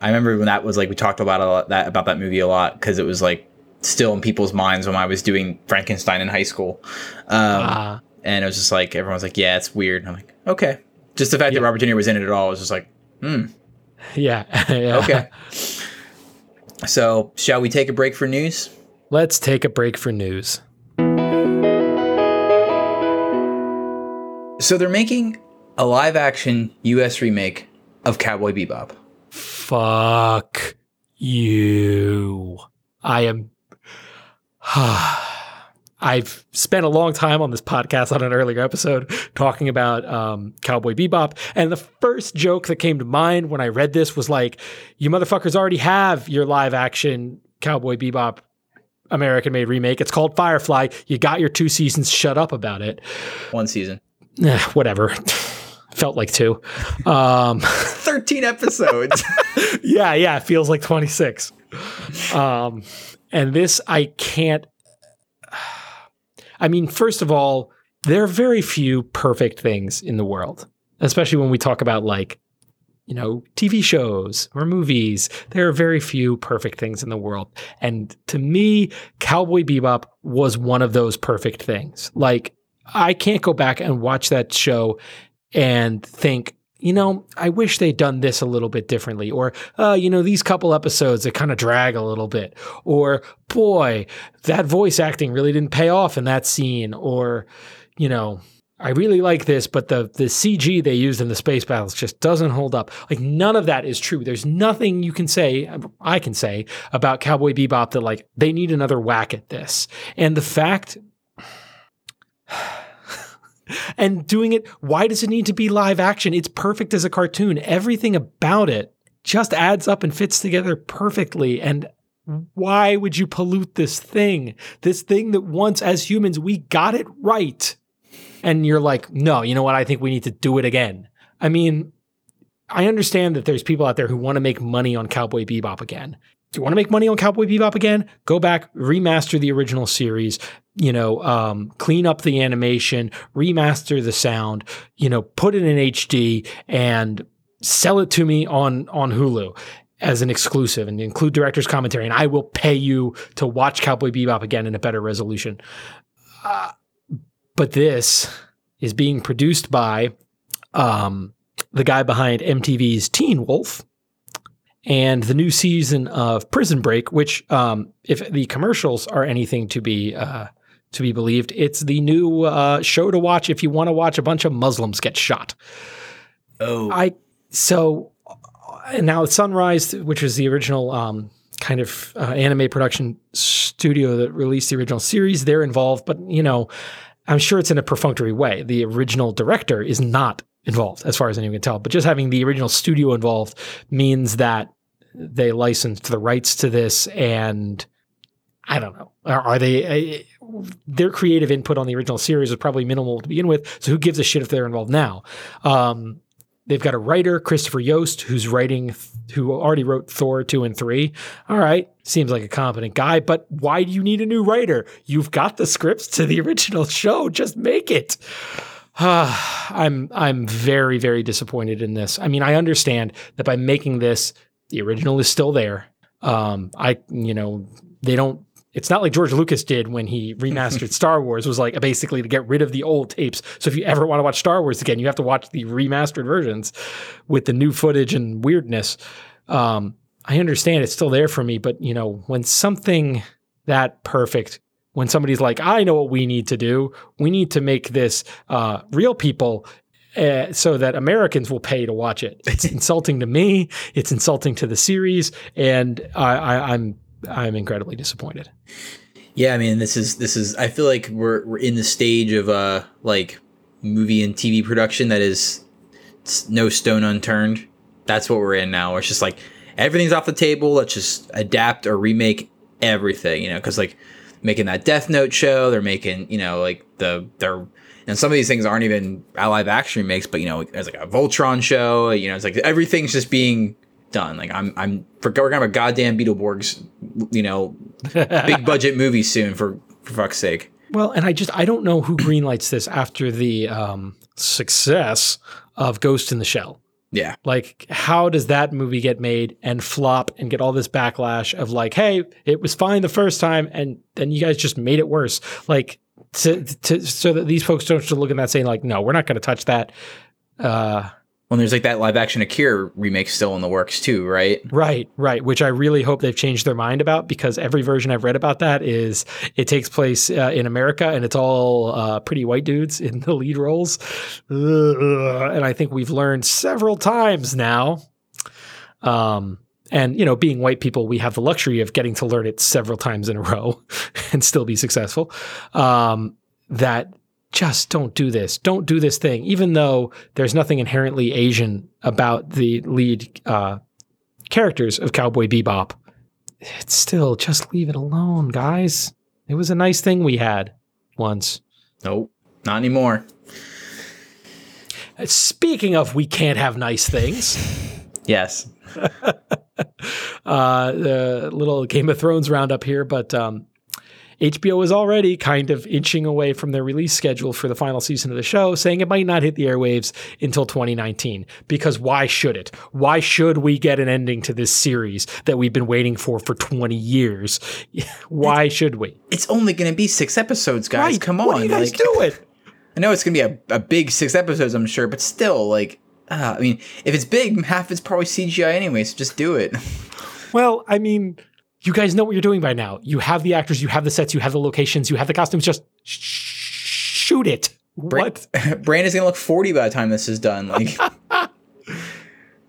I remember when that was like we talked about a lot, that about that movie a lot because it was like still in people's minds when I was doing Frankenstein in high school. Um, Ah. and it was just like everyone's like, "Yeah, it's weird." And I'm like, "Okay." Just the fact that Robert De Niro was in it at all was just like, "Hmm, yeah. yeah. okay." so, shall we take a break for news? Let's take a break for news. So they're making a live-action U.S. remake of Cowboy Bebop. Fuck you. I am. I've spent a long time on this podcast on an earlier episode talking about um, Cowboy Bebop. And the first joke that came to mind when I read this was like, you motherfuckers already have your live action Cowboy Bebop American made remake. It's called Firefly. You got your two seasons. Shut up about it. One season, Eh, whatever. Felt like two. Um, thirteen episodes. yeah, yeah, it feels like 26. Um, and this I can't. I mean, first of all, there are very few perfect things in the world, especially when we talk about like, you know, TV shows or movies. There are very few perfect things in the world. And to me, Cowboy Bebop was one of those perfect things. Like, I can't go back and watch that show and think, you know, I wish they'd done this a little bit differently. Or, uh, you know, these couple episodes that kind of drag a little bit. Or, boy, that voice acting really didn't pay off in that scene. Or, you know, I really like this, but the the CG they used in the space battles just doesn't hold up. Like none of that is true. There's nothing you can say, I can say about Cowboy Bebop that like they need another whack at this. And the fact and doing it, why does it need to be live action? It's perfect as a cartoon. Everything about it just adds up and fits together perfectly. And why would you pollute this thing? This thing that once, as humans, we got it right. And you're like, no, you know what? I think we need to do it again. I mean, I understand that there's people out there who want to make money on Cowboy Bebop again. Do you want to make money on Cowboy Bebop again? Go back, remaster the original series, you know, um, clean up the animation, remaster the sound, you know, put it in HD and sell it to me on on Hulu as an exclusive and include director's commentary, and I will pay you to watch Cowboy Bebop again in a better resolution. Uh, but this is being produced by um, the guy behind MTV's Teen Wolf and the new season of Prison Break, which, um, if the commercials are anything to be uh, to be believed, it's the new uh, show to watch if you want to watch a bunch of Muslims get shot. oh, I so now Sunrise, which was the original um, kind of uh, anime production studio that released the original series, they're involved, but you know, I'm sure it's in a perfunctory way. The original director is not involved, as far as anyone can tell. But just having the original studio involved means that they licensed the rights to this, and I don't know. Are, are they? Uh, their creative input on the original series was probably minimal to begin with. So who gives a shit if they're involved now? Um, They've got a writer, Christopher Yost, who's writing, who already wrote Thor 2 and 3. All right, seems like a competent guy, but why do you need a new writer? You've got the scripts to the original show, just make it. I'm I'm very very disappointed in this. I mean, I understand that by making this, the original is still there. Um, I you know they don't. It's not like George Lucas did when he remastered Star Wars. Was like basically to get rid of the old tapes. So if you ever want to watch Star Wars again, you have to watch the remastered versions with the new footage and weirdness. Um, I understand it's still there for me, but you know when something that perfect when somebody's like, I know what we need to do. We need to make this uh, real people uh, so that Americans will pay to watch it. It's insulting to me. It's insulting to the series, and I, I, I'm I'm incredibly disappointed. Yeah, I mean, this is this is. I feel like we're we're in the stage of uh like movie and TV production that is no stone unturned. That's what we're in now. It's just like everything's off the table. Let's just adapt or remake everything. You know, because like making that Death Note show, they're making you know like the they're and some of these things aren't even live action remakes, but you know, there's like a Voltron show. You know, it's like everything's just being done. Like I'm I'm gonna have a goddamn Beetleborgs, you know, big budget movie soon for for fuck's sake. Well, and I just I don't know who greenlights this after the um, success of Ghost in the Shell. Yeah. Like, how does that movie get made and flop and get all this backlash of like, hey, it was fine the first time, and then you guys just made it worse? Like, to, to so that these folks don't look at that saying like, no, we're not going to touch that. Uh, Well, there's like that live action Akira remake still in the works too, right? Right, right. Which I really hope they've changed their mind about because every version I've read about that is it takes place uh, in America and it's all uh, pretty white dudes in the lead roles. Ugh. And I think we've learned several times now. Um, and you know, being white people, we have the luxury of getting to learn it several times in a row and still be successful. Um, that just don't do this. Don't do this thing. Even though there's nothing inherently Asian about the lead uh, characters of Cowboy Bebop, it's still just leave it alone, guys. It was a nice thing we had once. Nope, not anymore. Speaking of, we can't have nice things. Yes. uh, the little Game of Thrones roundup here, but um, HBO is already kind of inching away from their release schedule for the final season of the show, saying it might not hit the airwaves until 2019. Because why should it? Why should we get an ending to this series that we've been waiting for for 20 years? why should we? It's only going to be six episodes, guys. Come on. What are you guys like, doing? I know it's going to be a, a big six episodes, I'm sure, but still, like, uh, I mean, if it's big, half it's probably CGI anyway, so just do it. Well, I mean, you guys know what you're doing by now. You have the actors, you have the sets, you have the locations, you have the costumes. Just sh- shoot it. What? Bran is going to look 40 by the time this is done. Like, uh,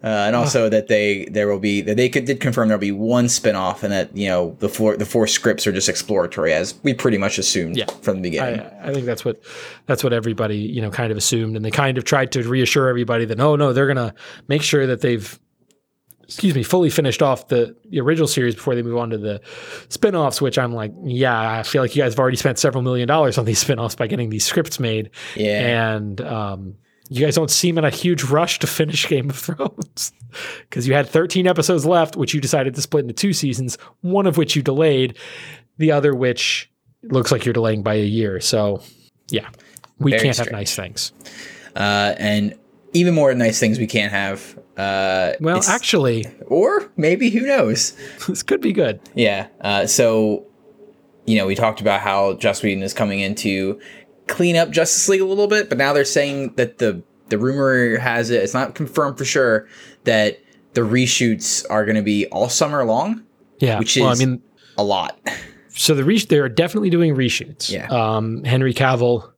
and also that they there will be that they could, did confirm there'll be one spin-off and that you know the four the four scripts are just exploratory as we pretty much assumed Yeah. from the beginning. I, I think that's what that's what everybody you know kind of assumed, and they kind of tried to reassure everybody that oh no, they're gonna make sure that they've excuse me fully finished off the, the original series before they move on to the spin-offs which i'm like yeah i feel like you guys have already spent several million dollars on these spin-offs by getting these scripts made yeah. and um, you guys don't seem in a huge rush to finish Game of Thrones because you had 13 episodes left, which you decided to split into two seasons, one of which you delayed, the other which looks like you're delaying by a year. So, yeah, we Very can't have nice things. Uh, and even more nice things we can't have. Uh, Well, actually, or maybe who knows? this could be good. Yeah. Uh, so, you know, we talked about how Joss Whedon is coming in to clean up Justice League a little bit, but now they're saying that the the rumor has it. It's not confirmed for sure that the reshoots are going to be all summer long. Yeah. Which well, is- I mean, A lot. so the re- they're definitely doing reshoots. Yeah. Um, Henry Cavill,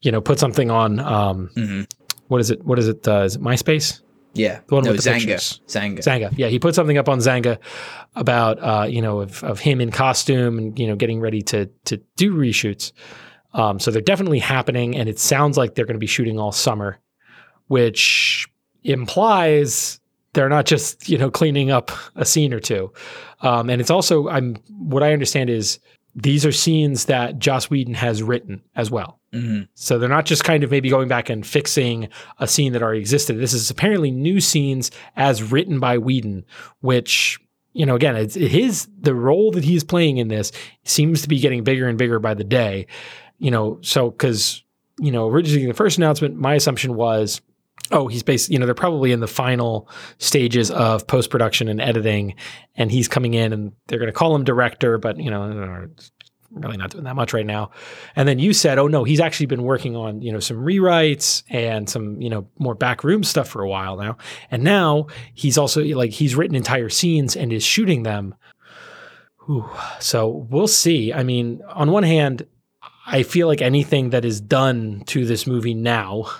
you know, put something on. Um, Mhm. What is it? What is it? Uh, is it MySpace? Yeah. The one no, with the Xanga. pictures. Xanga. Xanga. Yeah, he put something up on Xanga about uh, you know of, of him in costume and you know getting ready to to do reshoots. Um, so they're definitely happening, and it sounds like they're going to be shooting all summer, which implies they're not just you know cleaning up a scene or two. Um, and it's also I'm what I understand is these are scenes that Joss Whedon has written as well. hmm So they're not just kind of maybe going back and fixing a scene that already existed. This is apparently new scenes as written by Whedon, which you know again it's his the role that he's playing in this seems to be getting bigger and bigger by the day. You know, so because you know originally the first announcement, my assumption was. Oh, he's based, you know, they're probably in the final stages of post production and editing, and he's coming in and they're going to call him director, but, you know, really not doing that much right now. And then you said, "Oh no, he's actually been working on you know some rewrites and some you know more backroom stuff for a while now. And now he's also like he's written entire scenes and is shooting them. Whew. So we'll see. I mean, on one hand, I feel like anything that is done to this movie now,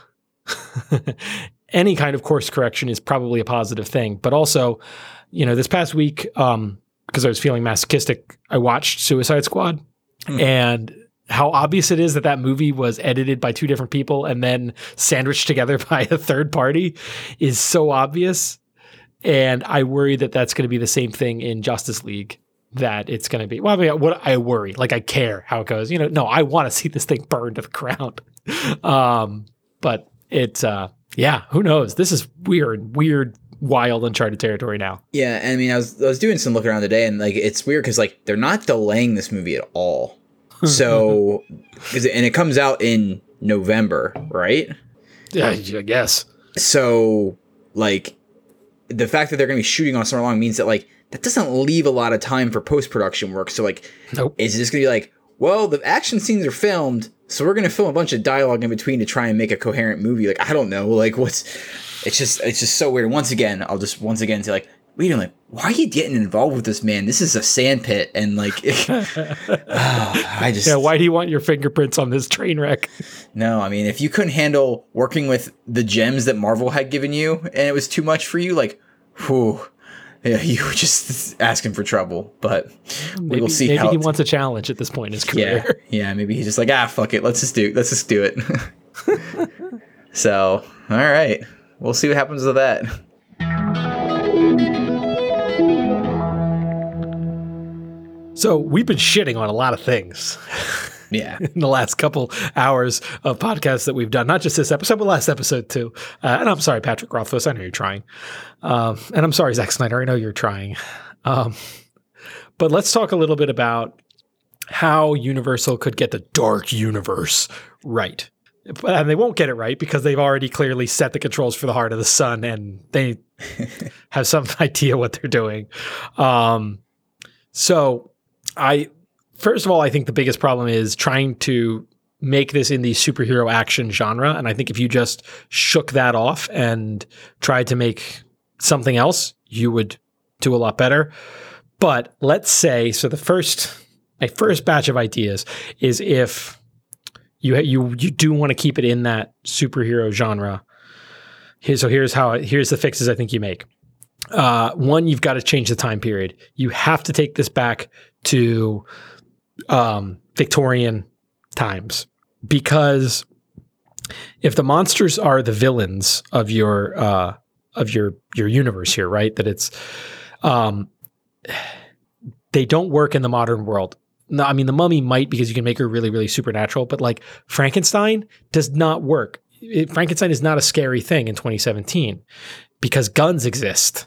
any kind of course correction is probably a positive thing. But also, you know, this past week, um, because I was feeling masochistic, I watched Suicide Squad Hmm. and how obvious it is that that movie was edited by two different people and then sandwiched together by a third party is so obvious. And I worry that that's going to be the same thing in Justice League. That it's going to be. Well, I mean, what I worry, like I care how it goes. You know, no, I want to see this thing burned to the ground. um, but it's, uh, yeah, who knows? This is weird, weird, wild, uncharted territory now. Yeah, and I mean, I was I was doing some looking around today, and like it's weird because like they're not delaying this movie at all. So, 'cause it- and it comes out in November, right? Yeah, I guess. So like the fact that they're going to be shooting on summer long means that like that doesn't leave a lot of time for post production work. So like, Nope. is this going to be like, well, the action scenes are filmed, so we're going to film a bunch of dialogue in between to try and make a coherent movie? Like, I don't know. Like, what's? It's just it's just so weird. Once again, I'll just once again say like, wait a minute, why are you getting involved with this man? This is a sand pit, and like, ah, I just Yeah, why do you want your fingerprints on this train wreck? no, I mean, if you couldn't handle working with the gems that Marvel had given you and it was too much for you, like, whew, yeah, you were just asking for trouble. But we'll see maybe how. he wants a challenge at this point in his yeah, career. yeah, maybe he's just like, ah, fuck it, let's just do, let's just do it. so, all right, we'll see what happens with that. So we've been shitting on a lot of things Yeah, in the last couple hours of podcasts that we've done. Not just this episode, but last episode too. Uh, and I'm sorry, Patrick Rothfuss. I know you're trying. Um, and I'm sorry, Zack Snyder. I know you're trying. Um, but let's talk a little bit about how Universal could get the Dark Universe right. And they won't get it right because they've already clearly set the controls for the Heart of the Sun, and they have some idea what they're doing. Um, so, I first of all, I think the biggest problem is trying to make this in the superhero action genre, and I think if you just shook that off and tried to make something else, you would do a lot better. But let's say so the first my first batch of ideas is if you you you do want to keep it in that superhero genre. Here, so here's how here's the fixes I think you make. Uh, one, you've got to change the time period. You have to take this back to um, Victorian times because if the monsters are the villains of your uh, of your your universe here, right? That it's um, they don't work in the modern world. No, I mean the mummy might because you can make her really really supernatural, but like Frankenstein does not work. It- Frankenstein is not a scary thing in 2017 because guns exist.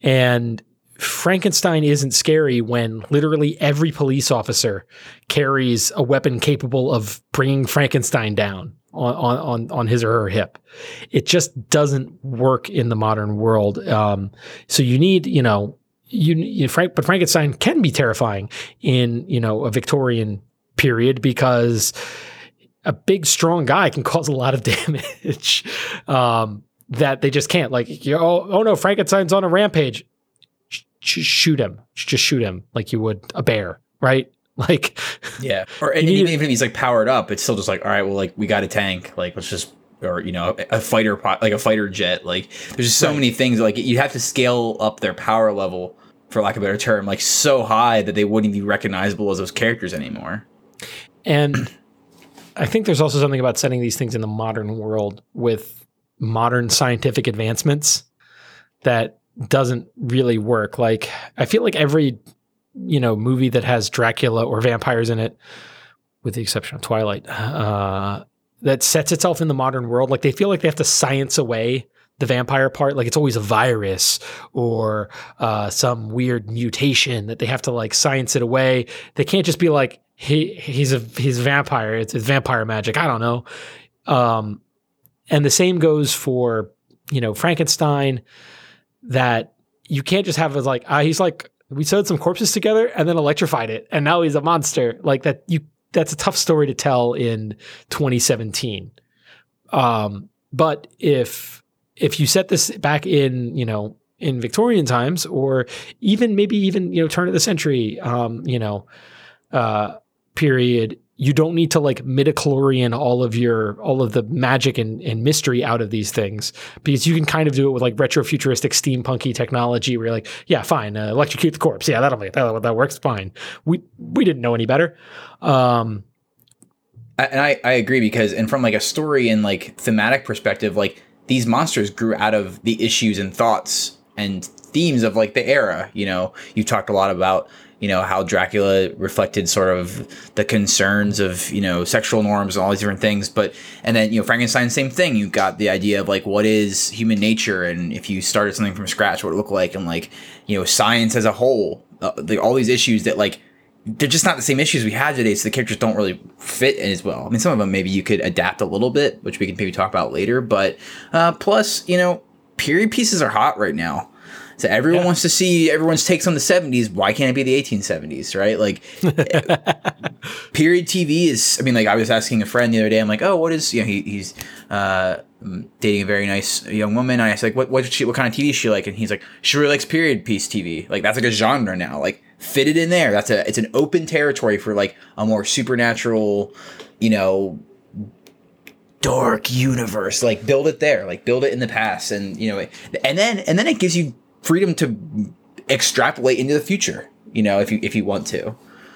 And Frankenstein isn't scary when literally every police officer carries a weapon capable of bringing Frankenstein down on, on, on, his or her hip. It just doesn't work in the modern world. Um, so you need, you know, you, you Frank, but Frankenstein can be terrifying in, you know, a Victorian period because a big, strong guy can cause a lot of damage. Um, that they just can't like oh, oh no frankenstein's on a rampage shoot him just shoot him like you would a bear right like yeah. Or and You even if he's like powered up, it's still just like, all right, well, like we got a tank, like let's just. Or you know a, a fighter pot like a fighter jet like there's just so Right. many things like you have to scale up their power level for lack of a better term like so high that they wouldn't be recognizable as those characters anymore and i think there's also something about setting these things in the modern world with modern scientific advancements that doesn't really work. Like i feel like every you know movie that has dracula or vampires in it with the exception of twilight uh, that sets itself in the modern world like they feel like they have to science away the vampire part. Like it's always a virus or uh, some weird mutation that they have to like science it away. They can't just be like he he's a he's a vampire. It's, it's vampire magic. I don't know. Um and the same goes for you know frankenstein that you can't just have as like ah he's like we sewed some corpses together and then electrified it. And now he's a monster. Like that you that's a tough story to tell in 2017 um but if if you set this back in you know in victorian times or even maybe even you know turn of the century um you know uh period you don't need to like midichlorian all of your all of the magic and, and mystery out of these things because you can kind of do it with like retrofuturistic steampunky technology where you're like yeah fine uh, electrocute the corpse. Yeah that'll that, that works fine. We we didn't know any better. Um and I, I agree because and from like a story and like thematic perspective like these monsters grew out of the issues and thoughts and themes of like the era you know? You talked a lot about you know how dracula reflected sort of the concerns of you know sexual norms and all these different things but and then you know frankenstein same thing you got the idea of like what is human nature and if you started something from scratch what it look like and like you know science as a whole uh, the, all these issues that like they're just not the same issues we have today, so the characters don't really fit as well. I mean, some of them maybe you could adapt a little bit, which we can maybe talk about later. But uh, plus, you know, period pieces are hot right now. So everyone yeah. wants to see everyone's takes on the 70s. Why can't it be the 1870s, right? Like period TV is I mean like I was asking a friend the other day I'm like, "Oh, what is, you know, he, he's uh, dating a very nice young woman." I was like, "What what she, what kind of TV is she like?" And he's like, "She really likes period piece TV." Like that's like a genre now. Like fit it in there. That's a it's an open territory for like a more supernatural, you know, dark universe. Like build it there. Like build it in the past, and you know, and then and then it gives you freedom to extrapolate into the future. You know, if you if you want to,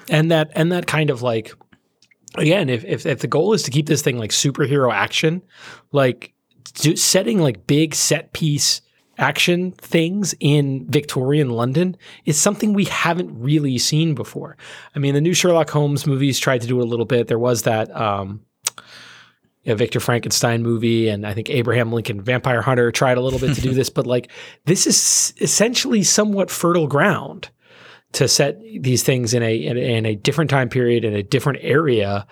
and that and that kind of like again, if if, if the goal is to keep this thing like superhero action, like setting like big set piece action things in Victorian London is something we haven't really seen before. I mean, the new Sherlock Holmes movies tried to do it a little bit. There was that um, you know, Victor Frankenstein movie, and I think Abraham Lincoln Vampire Hunter tried a little bit to do this, but like this is essentially somewhat fertile ground to set these things in a in, in a different time period in a different area.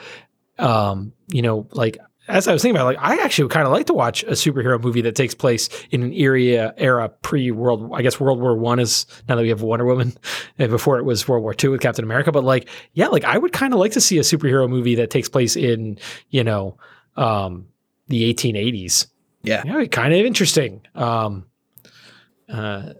Um, you know, like as I was thinking about, like I actually would kind of like to watch a superhero movie that takes place in an area era pre World. I guess World War One is now that we have Wonder Woman, and before it was World War Two with Captain America. But like, yeah, like I would kind of like to see a superhero movie that takes place in you know um, the 1880s. Yeah, yeah, kind of interesting. Um, uh,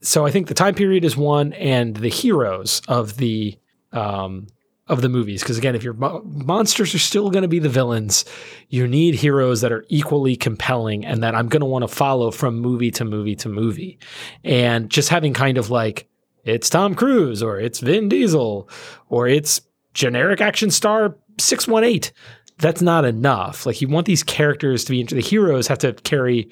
so I think the time period is one, and the heroes of the um, of the movies. Because again, if your mo- monsters are still going to be the villains, you need heroes that are equally compelling and that I'm going to want to follow from movie to movie to movie. And just having kind of like it's Tom Cruise or it's Vin Diesel or it's generic action star 618 that's not enough. Like you want these characters to be into the heroes have to carry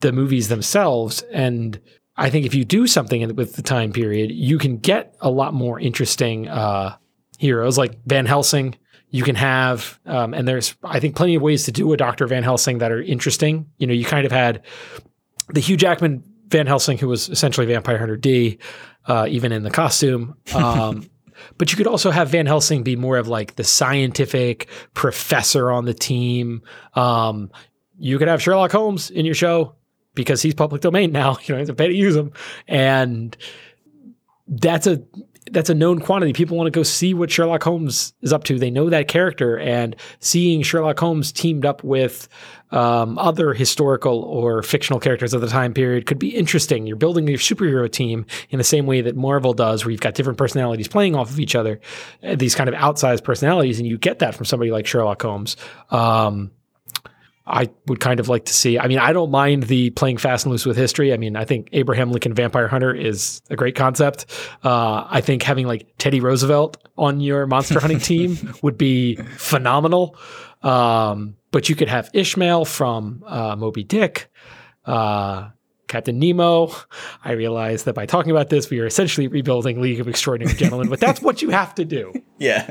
the movies themselves and I think if you do something with the time period, you can get a lot more interesting uh, heroes like Van Helsing. You can have, um, and there's I think plenty of ways to do a Doctor Van Helsing that are interesting. You know, you kind of had the Hugh Jackman Van Helsing, who was essentially Vampire Hunter D, uh, even in the costume. Um, But you could also have Van Helsing be more of like the scientific professor on the team. Um, you could have Sherlock Holmes in your show because he's public domain now. You don't have to pay to use him, and that's a that's a known quantity. People want to go see what Sherlock Holmes is up to. They know that character, and seeing Sherlock Holmes teamed up with um, other historical or fictional characters of the time period could be interesting. You're building your superhero team in the same way that Marvel does, where you've got different personalities playing off of each other, uh, these kind of outsized personalities, and you get that from somebody like Sherlock Holmes. Um, I would kind of like to see. I mean, I don't mind the playing fast and loose with history. I mean, I think Abraham Lincoln Vampire Hunter is a great concept. Uh, I think having like Teddy Roosevelt on your monster hunting team would be phenomenal. Um, but you could have Ishmael from uh, Moby Dick. Uh, Captain Nemo. I realize that by talking about this, we are essentially rebuilding League of Extraordinary Gentlemen, but that's what you have to do. Yeah.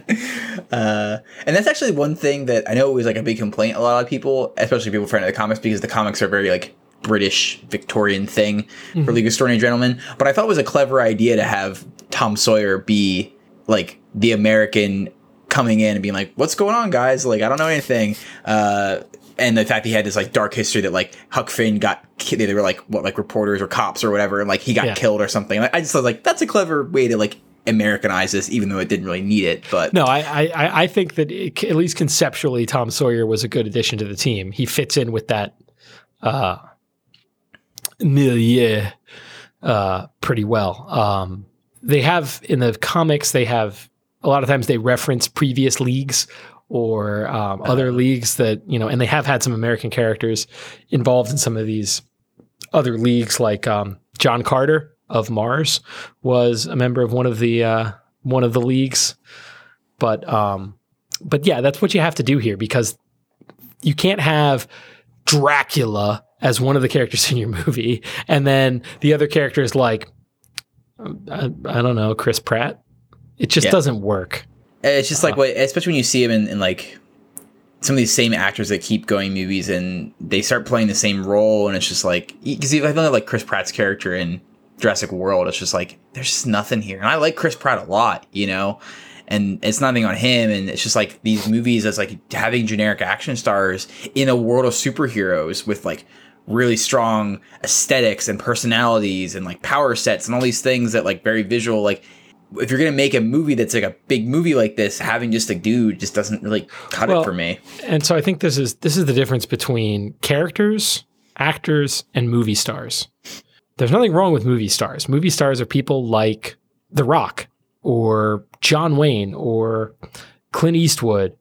Uh, and that's actually one thing that I know was like a big complaint a lot of people, especially people friend of the comics, because the comics are very like British Victorian thing mm-hmm. for League of Extraordinary Gentlemen. But I thought it was a clever idea to have Tom Sawyer be like the American coming in and being like, "What's going on, guys? Like, I don't know anything." Uh, and the fact that he had this like dark history that like Huck Finn got they were like what like reporters or cops or whatever and like he got yeah. killed or something. I just was like that's a clever way to like Americanize this, even though it didn't really need it. But no, I I, I think that it, at least conceptually, Tom Sawyer was a good addition to the team. He fits in with that uh, milieu uh, pretty well. Um, they have in the comics, they have a lot of times they reference previous leagues or um, other uh, leagues that you know, and they have had some American characters involved in some of these other leagues, like um, John Carter of Mars was a member of one of the uh, one of the leagues, but um, but yeah, that's what you have to do here because you can't have Dracula as one of the characters in your movie, and then the other characters like I, I don't know Chris Pratt. It just yeah. doesn't work. It's just like uh, what, especially when you see him in, in like some of these same actors that keep going movies and they start playing the same role, and it's just like because I think like Chris Pratt's character in Jurassic World, it's just like there's just nothing here, and I like Chris Pratt a lot, you know. And it's nothing on him, and it's just like these movies as like having generic action stars in a world of superheroes with like really strong aesthetics and personalities and like power sets and all these things that like very visual like if you're gonna make a movie that's like a big movie like this, having just a dude just doesn't really cut Well, it for me. And so I think this is this is the difference between characters, actors, and movie stars. There's nothing wrong with movie stars. Movie stars are people like The Rock or John Wayne or Clint Eastwood,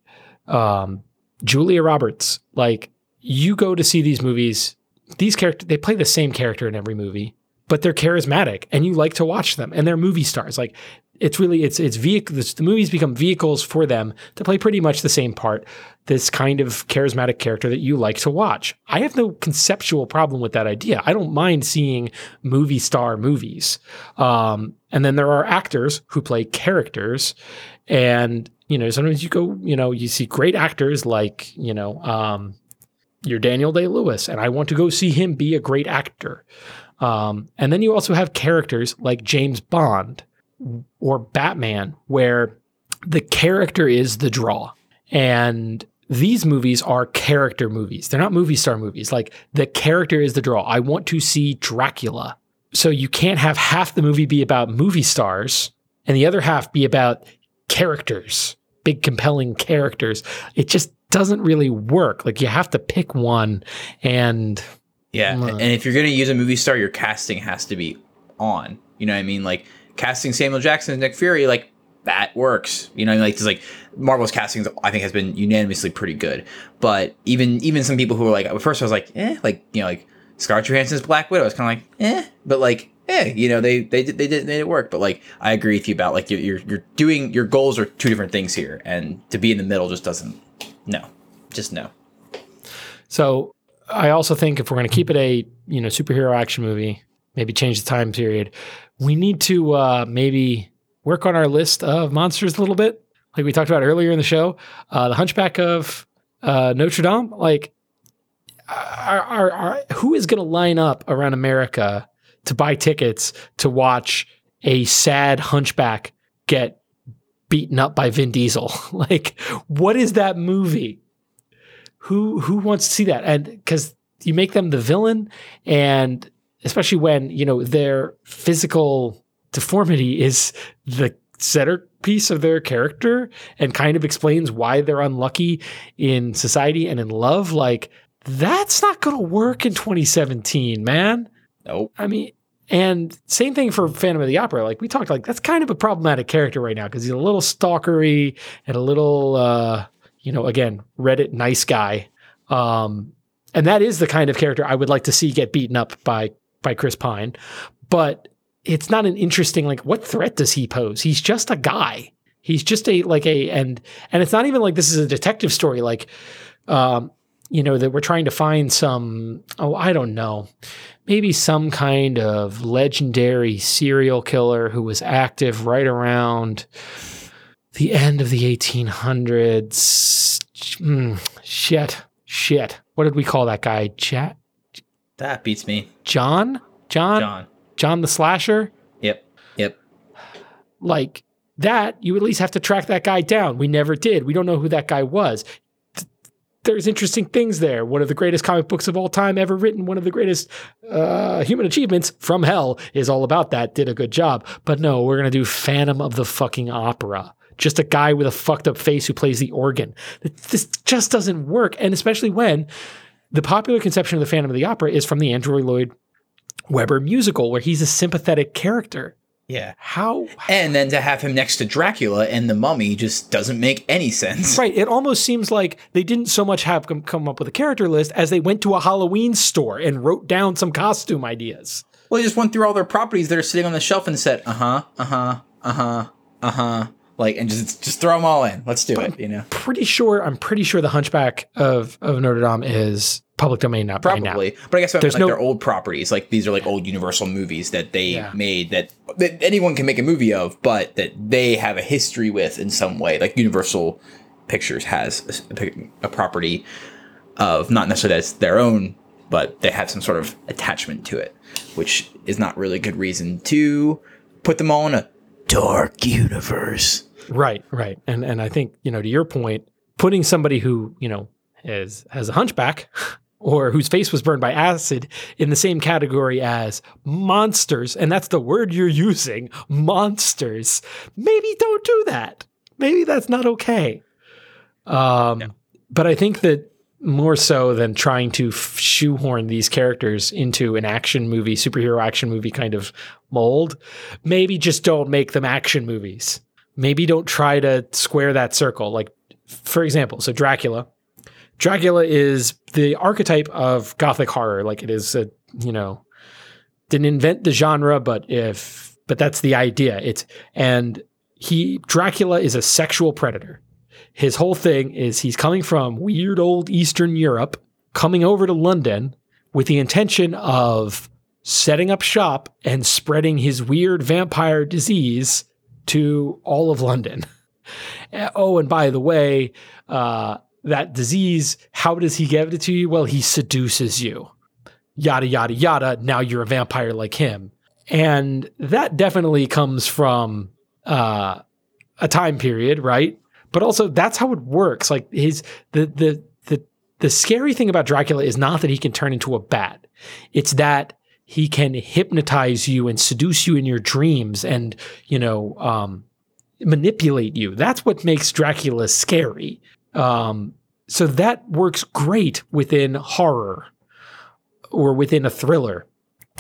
um, Julia Roberts. Like you go to see these movies, these characters they play the same character in every movie, but they're charismatic and you like to watch them and they're movie stars. Like it's really it's it's vehicles the movies become vehicles for them to play pretty much the same part this kind of charismatic character that you like to watch. I have no conceptual problem with that idea. I don't mind seeing movie star movies. Um, and then there are actors who play characters and you know sometimes you go you know you see great actors like you know um, your daniel day lewis and i want to go see him be a great actor um, and then you also have characters like james bond or Batman, where the character is the draw. And these movies are character movies. They're not movie star movies. Like the character is the draw. I want to see Dracula. So you can't have half the movie be about movie stars and the other half be about characters, big, compelling characters. It just doesn't really work. Like you have to pick one and Yeah, Mm. and if you're gonna use a movie star, your casting has to be on. You know what I mean? Like casting Samuel Jackson as Nick Fury, like that works. You know, what I mean? like it's like Marvel's casting, I think, has been unanimously pretty good. But even even some people who are like, at first I was like, eh, like you know, like Scarlett Johansson's Black Widow, I was kind of like, eh, but like, eh, you know, they they did they did made it work. But like, I agree with you about like you're you're, you're doing your goals are two different things here, and to be in the middle just doesn't. No, just no. So I also think if we're going to keep it a you know superhero action movie, maybe change the time period, we need to uh, maybe work on our list of monsters a little bit, like we talked about earlier in the show. Uh, the Hunchback of uh, Notre Dame, like, are, are, are, who is going to line up around America to buy tickets to watch a sad hunchback get beaten up by Vin Diesel? like, what is that movie? Who who wants to see that? And because you make them the villain, and especially when you know their physical deformity is the centerpiece of their character and kind of explains why they're unlucky in society and in love. Like that's not going to work in 2017, man. Nope. I mean, and same thing for Phantom of the Opera. Like we talked, like that's kind of a problematic character right now because he's a little stalkery and a little, uh, you know, again, Reddit nice guy. Um, and that is the kind of character I would like to see get beaten up by by Chris Pine. But it's not an interesting like what threat does he pose? He's just a guy. He's just a like a and and it's not even like this is a detective story. Like, um, you know, that we're trying to find some. Oh, I don't know maybe some kind of legendary serial killer who was active right around the end of the 1800s. Mm, shit, shit. What did we call that guy? Chat? That beats me, John? John? John. John the slasher? Yep. Yep. Like that, you at least have to track that guy down. We never did. We don't know who that guy was. There's interesting things there. One of the greatest comic books of all time ever written, one of the greatest uh, human achievements from hell is all about that. Did a good job. But no, we're going to do Phantom of the fucking Opera. Just a guy with a fucked up face who plays the organ. This just doesn't work. And especially when the popular conception of the Phantom of the Opera is from the Andrew Lloyd Webber musical, where he's a sympathetic character. Yeah. How And then to have him next to Dracula and the Mummy just doesn't make any sense. Right. It almost seems like they didn't so much have come, come up with a character list as they went to a Halloween store and wrote down some costume ideas. Well, they just went through all their properties that are sitting on the shelf and said, "Uh huh, uh huh, uh huh, uh huh," like, and just just throw them all in. Let's do it. You know, Pretty sure. I'm pretty sure the Hunchback of of Notre Dame is public domain now. probably. But I guess There's like no- their old properties, like these are like old Universal movies that they Yeah. made that that anyone can make a movie of, but that they have a history with in some way. Like Universal Pictures has a a, property of not necessarily that's their own, but they have some sort of attachment to it, which is not really a good reason to put them all in a dark universe. Right. Right. And and I think you know to your point, putting somebody who you know is has a hunchback or whose face was burned by acid in the same category as monsters, and that's the word you're using, monsters, maybe don't do that. Maybe that's not okay. Um, yeah. But I think that more so than trying to shoehorn these characters into an action movie, superhero action movie kind of mold, maybe just don't make them action movies. Maybe don't try to square that circle. Like, for example, so Dracula. Dracula is the archetype of gothic horror. Like it is a, you know, didn't invent the genre, but if, but that's the idea. It's, and he, Dracula is a sexual predator his whole thing is he's coming from weird old Eastern Europe, coming over to London with the intention of setting up shop and spreading his weird vampire disease to all of London. oh, and by the way, uh, that disease, how does he give it to you? Well, he seduces you. Yada, yada, yada. Now you're a vampire like him. And that definitely comes from uh, a time period, right? But also that's how it works. Like his the the the the scary thing about Dracula is not that he can turn into a bat. It's that he can hypnotize you and seduce you in your dreams and, you know, um, manipulate you. That's what makes Dracula scary. Um, so that works great within horror or within a thriller.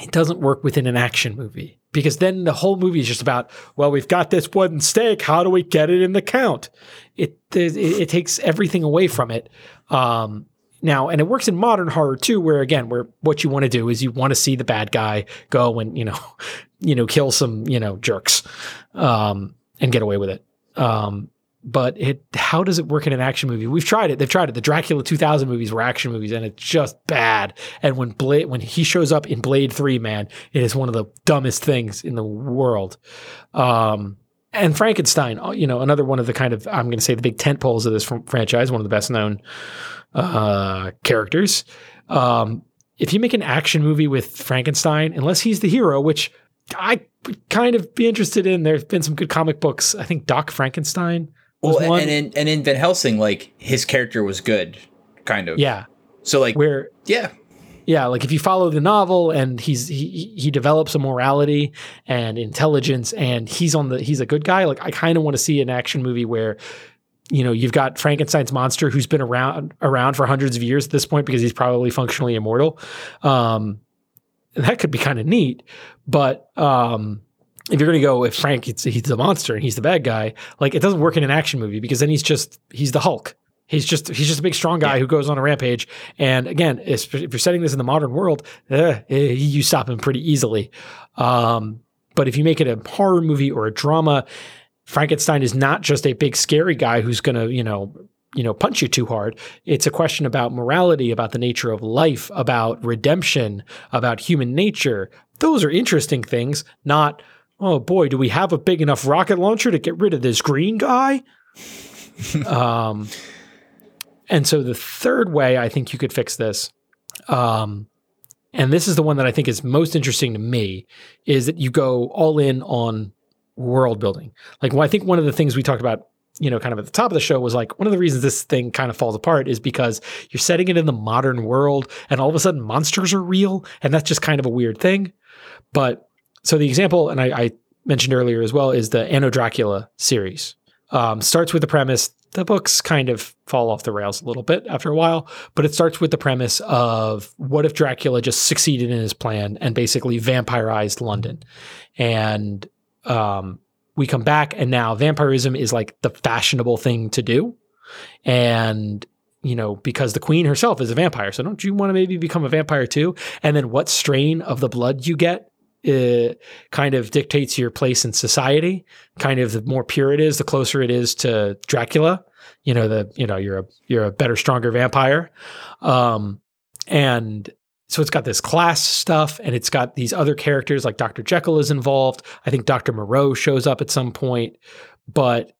It doesn't work within an action movie because then the whole movie is just about, well, we've got this one stake How do we get it in the count? It it, it takes everything away from it. Um, now, and it works in modern horror too, where again, where what you want to do is you want to see the bad guy go and you know, you know, kill some you know jerks, um, and get away with it. Um, but it how does it work in an action movie? We've tried it. They've tried it. The Dracula 2000 movies were action movies, and it's just bad. And when Blade when he shows up in Blade Three, man, it is one of the dumbest things in the world. Um, and Frankenstein, uh, you know, another one of the kind of I'm going to say the big tent poles of this franchise, one of the best known uh, characters. Um, if you make an action movie with Frankenstein, unless he's the hero, which I kind of be interested in, there's been some good comic books. I think Doc Frankenstein well, and in and in Van Helsing, like his character was good, kind of. Yeah. So like where yeah. Yeah, like if you follow the novel and he's he he develops a morality and intelligence and he's on the he's a good guy, like I kind of want to see an action movie where you know, you've got Frankenstein's monster who's been around around for hundreds of years at this point because he's probably functionally immortal. Um, and that could be kind of neat, but um, if you're going to go if Frank he's, he's the monster and he's the bad guy, like it doesn't work in an action movie because then he's just he's the Hulk. He's just he's just a big strong guy yeah. who goes on a rampage. And again, if, if, you're setting this in the modern world, eh, eh, you stop him pretty easily. Um, but if you make it a horror movie or a drama, Frankenstein is not just a big scary guy who's going to you know you know punch you too hard. It's a question about morality, about the nature of life, about redemption, about human nature. Those are interesting things, not oh boy, do we have a big enough rocket launcher to get rid of this green guy? um, and so the third way I think you could fix this, um, and this is the one that I think is most interesting to me, is that you go all in on world building. Like, well, I think one of the things we talked about you know, kind of at the top of the show was like one of the reasons this thing kind of falls apart is because you're setting it in the modern world and all of a sudden monsters are real. And that's just kind of a weird thing. But so the example, and I, I, mentioned earlier as well, is the Anno Dracula series. Um, starts with the premise. The books kind of fall off the rails a little bit after a while, but it starts with the premise of what if Dracula just succeeded in his plan and basically vampirized London, and um, we come back and now vampirism is like the fashionable thing to do, and you know, because the queen herself is a vampire. So don't you want to maybe become a vampire too? And then what strain of the blood you get it kind of dictates your place in society. Kind of the more pure it is, the closer it is to Dracula. You know, the you know you're a you're a better, stronger vampire, um, and so it's got this class stuff, and it's got these other characters like Doctor Jekyll is involved. I think Doctor Moreau shows up at some point, but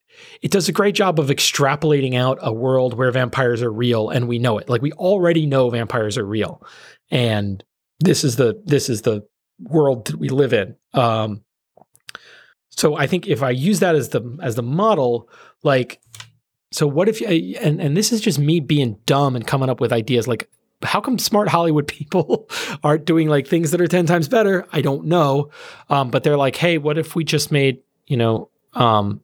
it does a great job of extrapolating out a world where vampires are real and we know it. Like we already know vampires are real. And this is the this is the world that we live in. Um, so I think if I use that as the as the model, like, so what if and and this is just me being dumb and coming up with ideas. Like, how come smart Hollywood people aren't doing like things that are 10 times better? I don't know. Um, but they're like, hey, what if we just made, you know, um,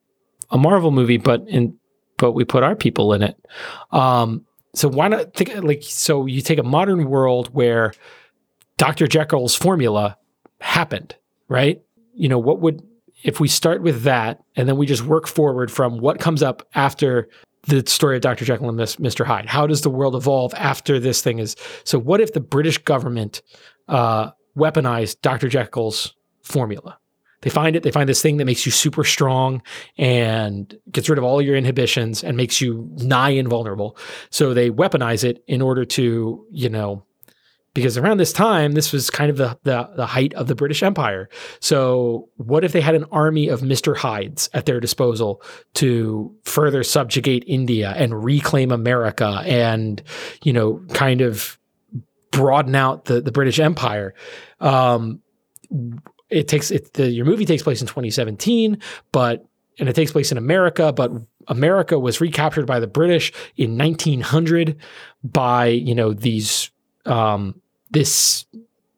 a Marvel movie, but in but we put our people in it. Um, so why not think like so you take a modern world where Dr. Jekyll's formula happened, right? You know, what would if we start with that and then we just work forward from what comes up after the story of Dr. Jekyll and Mr. Hyde? How does the world evolve after this thing is? So, what if the British government uh, weaponized Dr. Jekyll's formula? They find it, they find this thing that makes you super strong and gets rid of all your inhibitions and makes you nigh invulnerable. So, they weaponize it in order to, you know, because around this time, this was kind of the, the, the height of the British Empire. So, what if they had an army of Mister Hydes at their disposal to further subjugate India and reclaim America, and you know, kind of broaden out the the British Empire? Um, it takes it. The, your movie takes place in 2017, but and it takes place in America, but America was recaptured by the British in 1900 by you know these um, this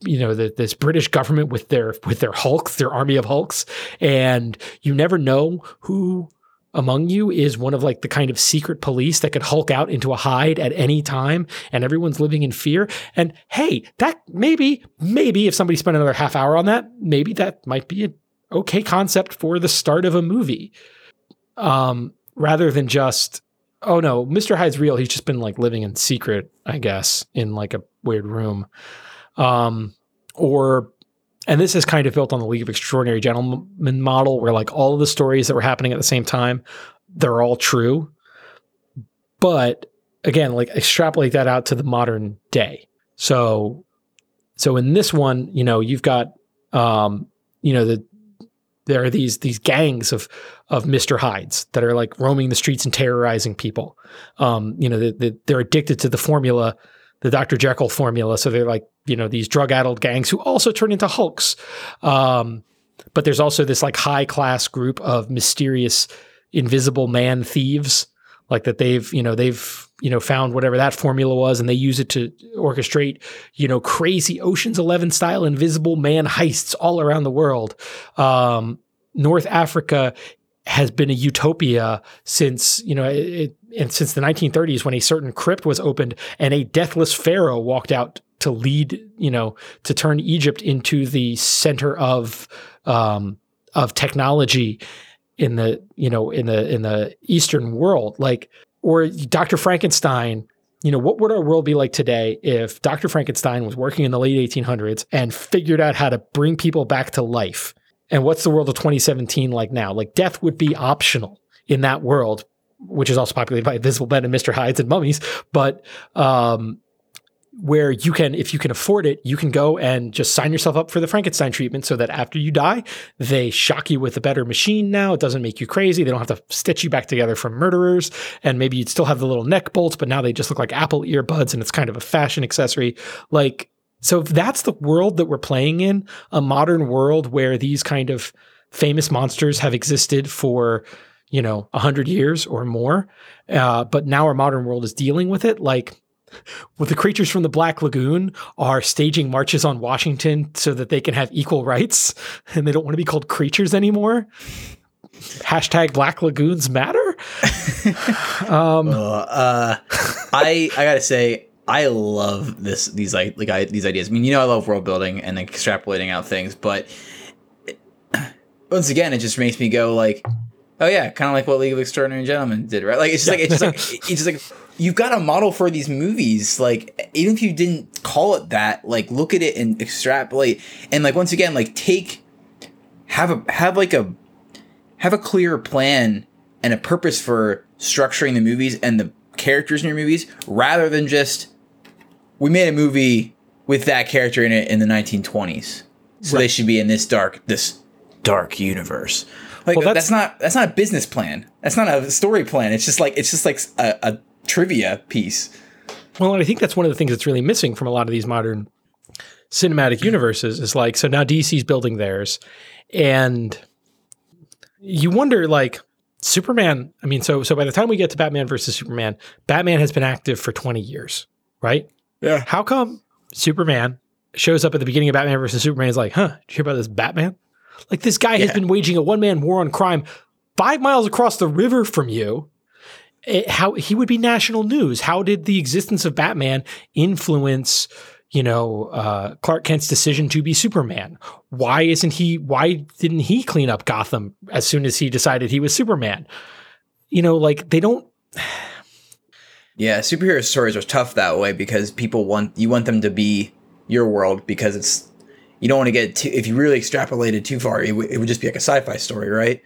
you know the, this British government with their with their hulks, their army of hulks, and you never know who among you is one of like the kind of secret police that could hulk out into a Hyde at any time and everyone's living in fear. And hey that maybe maybe if somebody spent another half hour on that maybe that might be an okay concept for the start of a movie. Um rather than just oh no mr hyde's real. He's just been like living in secret i guess in like a weird room. Um, or, and this is kind of built on the League of Extraordinary Gentlemen model, where like all of the stories that were happening at the same time, they're all true. But again, like extrapolate that out to the modern day. So, so in this one, you know, you've got, um, you know, the there are these these gangs of of Mister Hydes that are like roaming the streets and terrorizing people. Um, you know, the, the, they're addicted to the formula the Dr. Jekyll formula. So they're like, you know, these drug addled gangs who also turn into Hulks. Um, but there's also this like high class group of mysterious invisible man thieves, like that they've, you know, they've, you know, found whatever that formula was and they use it to orchestrate, you know, crazy Ocean's 11 style invisible man heists all around the world. Um, North Africa has been a utopia since you know it, and since the 1930s when a certain crypt was opened and a deathless pharaoh walked out to lead you know to turn Egypt into the center of um, of technology in the you know in the in the eastern world like or Dr. Frankenstein you know what would our world be like today if Dr. Frankenstein was working in the late 1800s and figured out how to bring people back to life and what's the world of 2017 like now? Like death would be optional in that world, which is also populated by Invisible Men and Mr. Hydes and mummies, but um, where you can, if you can afford it, you can go and just sign yourself up for the Frankenstein treatment so that after you die, they shock you with a better machine now. It doesn't make you crazy. They don't have to stitch you back together from murderers. And maybe you'd still have the little neck bolts, but now they just look like Apple earbuds and it's kind of a fashion accessory. Like so if that's the world that we're playing in, a modern world where these kind of famous monsters have existed for, you know, a hundred years or more, uh, but now our modern world is dealing with it, like with the creatures from the Black Lagoon are staging marches on Washington so that they can have equal rights and they don't want to be called creatures anymore. Hashtag Black Lagoons matter. um, uh, I I gotta say I love this these like like I, these ideas. I mean, you know, I love world building and like extrapolating out things, but it, once again, it just makes me go like, oh yeah, kind of like what League of Extraordinary Gentlemen did, right? Like it's just like it's just like it's just like you've got a model for these movies. Like even if you didn't call it that, like look at it and extrapolate, and like once again, like take have a have like a have a clear plan and a purpose for structuring the movies and the characters in your movies rather than just we made a movie with that character in it in the 1920s, so right. they should be in this dark this dark universe. Like well, that's, that's, not that's not a business plan. That's not a story plan. It's just like it's just like a, a trivia piece. Well, and I think that's one of the things that's really missing from a lot of these modern cinematic universes is like so now DC's building theirs, and you wonder like Superman. I mean, so so by the time we get to Batman versus Superman, Batman has been active for twenty years, right? Yeah. How come Superman shows up at the beginning of Batman versus Superman? Is like, huh? Did you hear about this Batman? Like this guy has been waging a one man war on crime five miles across the river from you. It- how he would be national news? How did the existence of Batman influence? You know, uh, Clark Kent's decision to be Superman. Why isn't he? Why didn't he clean up Gotham as soon as he decided he was Superman? You know, like they don't. Yeah, superhero stories are tough that way because people want you want them to be your world because it's you don't want to get too if you really extrapolated too far, it, w- it would just be like a sci-fi story, right?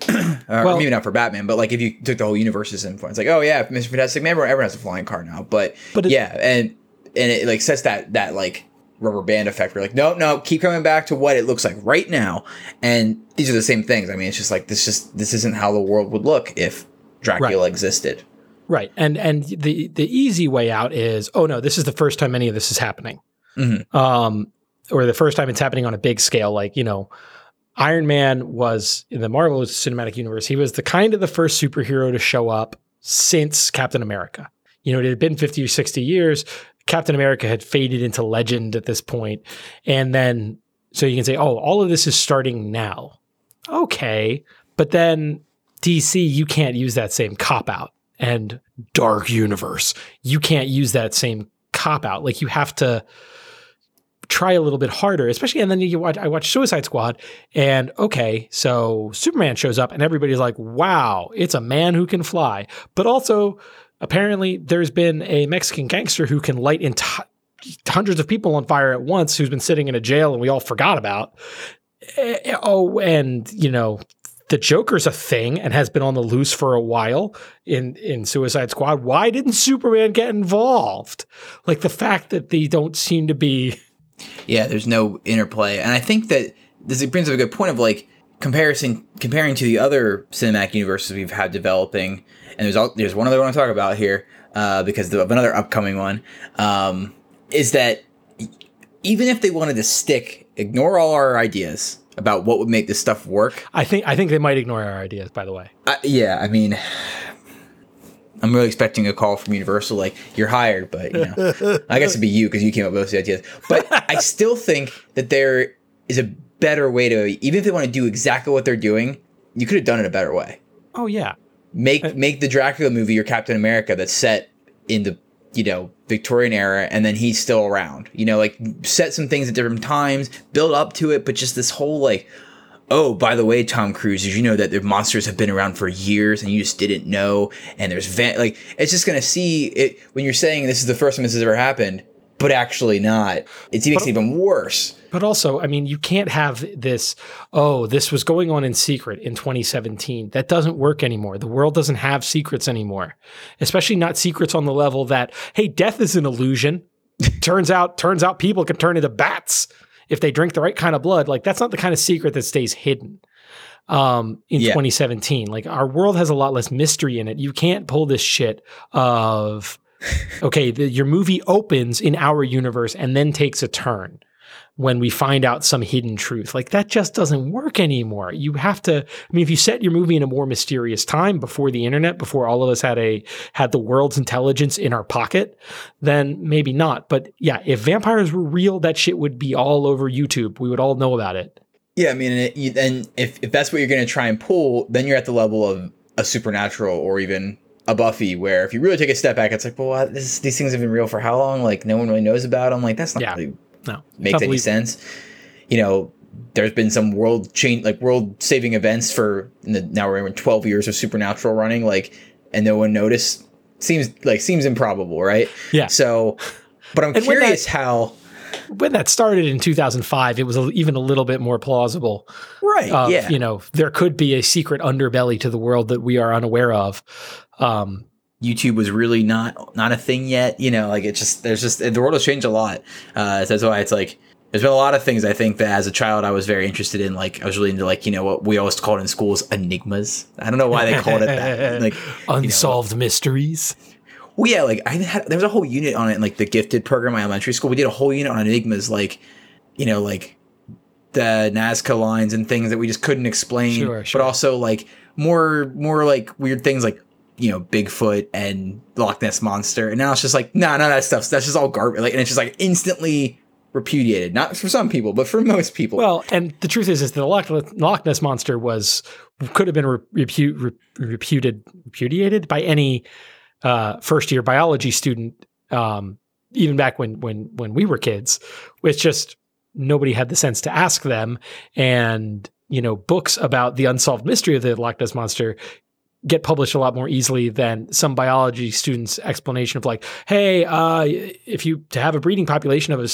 or Well- maybe not for Batman, but like if you took the whole universe universe's influence, like oh yeah, Mr. Fantastic, man, everyone has a flying car now, but, But it- yeah, and and it like sets that that like rubber band effect. Where like no, no, keep coming back to what it looks like right now, and these are the same things. I mean, it's just like this just this isn't how the world would look if Dracula existed. Right. And and the the easy way out is, oh no, this is the first time any of this is happening. Mhm. Um or the first time it's happening on a big scale like, you know, Iron Man was in the Marvel Cinematic Universe, he was the kind of the first superhero to show up since Captain America. You know, it had been 50 or 60 years. Captain America had faded into legend at this point. And then so you can say, "Oh, all of this is starting now." Okay. But then DC, you can't use that same cop out. And Dark Universe, you can't use that same cop out. Like you have to try a little bit harder, especially. And then you watch, I watch Suicide Squad, and okay, so Superman shows up, and everybody's like, wow, it's a man who can fly. But also, apparently, there's been a Mexican gangster who can light enti- hundreds of people on fire at once, who's been sitting in a jail, and we all forgot about. Eh, Oh, and you know, the Joker's a thing and has been on the loose for a while in in Suicide Squad. Why didn't Superman get involved? Like the fact that they don't seem to be Yeah, there's no interplay, and I think that this brings up a good point of like comparison comparing to the other cinematic universes we've had developing. And there's all, there's one other one I want to talk about here uh, because of another upcoming one um, is that even if they wanted to stick, ignore all our ideas about what would make this stuff work. I think I think they might ignore our ideas, by the way. Uh, yeah, I mean, I'm really expecting a call from Universal, like you're hired, but you know, I guess it'd be you because you came up with those ideas. But I still think that there is a better way to, even if they want to do exactly what they're doing, you could have done it a better way. Oh yeah. Make make the Dracula movie your Captain America that's set in the you know Victorian era, and then he's still around. You know, like set some things at different times, build up to it, but just this whole like oh, by the way, Tom Cruise, did you know that the monsters have been around for years and you just didn't know? And there's van- like it's just gonna see it when you're saying this is the first time this has ever happened, but actually not. It makes it even worse. But also, I mean, you can't have this, oh, this was going on in secret in 2017. That doesn't work anymore. The world doesn't have secrets anymore. Especially not secrets on the level that, hey, death is an illusion. turns out, turns out people can turn into bats if they drink the right kind of blood. Like that's not the kind of secret that stays hidden. Um, in Yeah. 2017, like our world has a lot less mystery in it. You can't pull this shit of, okay, the, your movie opens in our universe and then takes a turn when we find out some hidden truth. Like that just doesn't work anymore. You have to I mean if you set your movie in a more mysterious time before the internet, before all of us had a had the world's intelligence in our pocket, then maybe not. But yeah, if vampires were real, that shit would be all over YouTube. We would all know about it. Yeah, I mean, and it, and if if that's what you're gonna try and pull, then you're at the level of a supernatural or even a Buffy, where if you really take a step back, it's like, well. This, these things have been real for how long? Like no one really knows about them. Like that's not Yeah. really No. makes any sense. You know, there's been some world change, like world saving events for the, now we're in 12 years of supernatural running, like, and no one noticed. Seems like seems improbable, right? Yeah. So, but I'm And curious how. When that started in 2005, it was a, even a little bit more plausible. Right. of, yeah. you know, there could be a secret underbelly to the world that we are unaware of. Um, YouTube was really not not a thing yet. You know, like it's just there's just the world has changed a lot. Uh, so that's why it's like there's been a lot of things I think that as a child I was very interested in. Like I was really into like you know what we always called in schools enigmas. I don't know why they called it that. Like you know, unsolved mysteries. well, yeah, like I had there was a whole unit on it in like the gifted program in my elementary school. We did a whole unit on enigmas, like you know, like the Nazca lines and things that we just couldn't explain. Sure, sure. But also like more more like weird things like you know, Bigfoot and Loch Ness monster, and now it's just like, nah, no, of that stuff. That's just all garbage. Like, and it's just like instantly repudiated. Not for some people, but for most people. Well, and the truth is, is the Loch, Ness monster was could have been repu- re, reputed repudiated by any uh, first year biology student, um, even back when when when we were kids. It's just nobody had the sense to ask them, and you know, books about the unsolved mystery of the Loch Ness monster get published a lot more easily than some biology students' explanation of like, hey, uh, if you to have a breeding population of a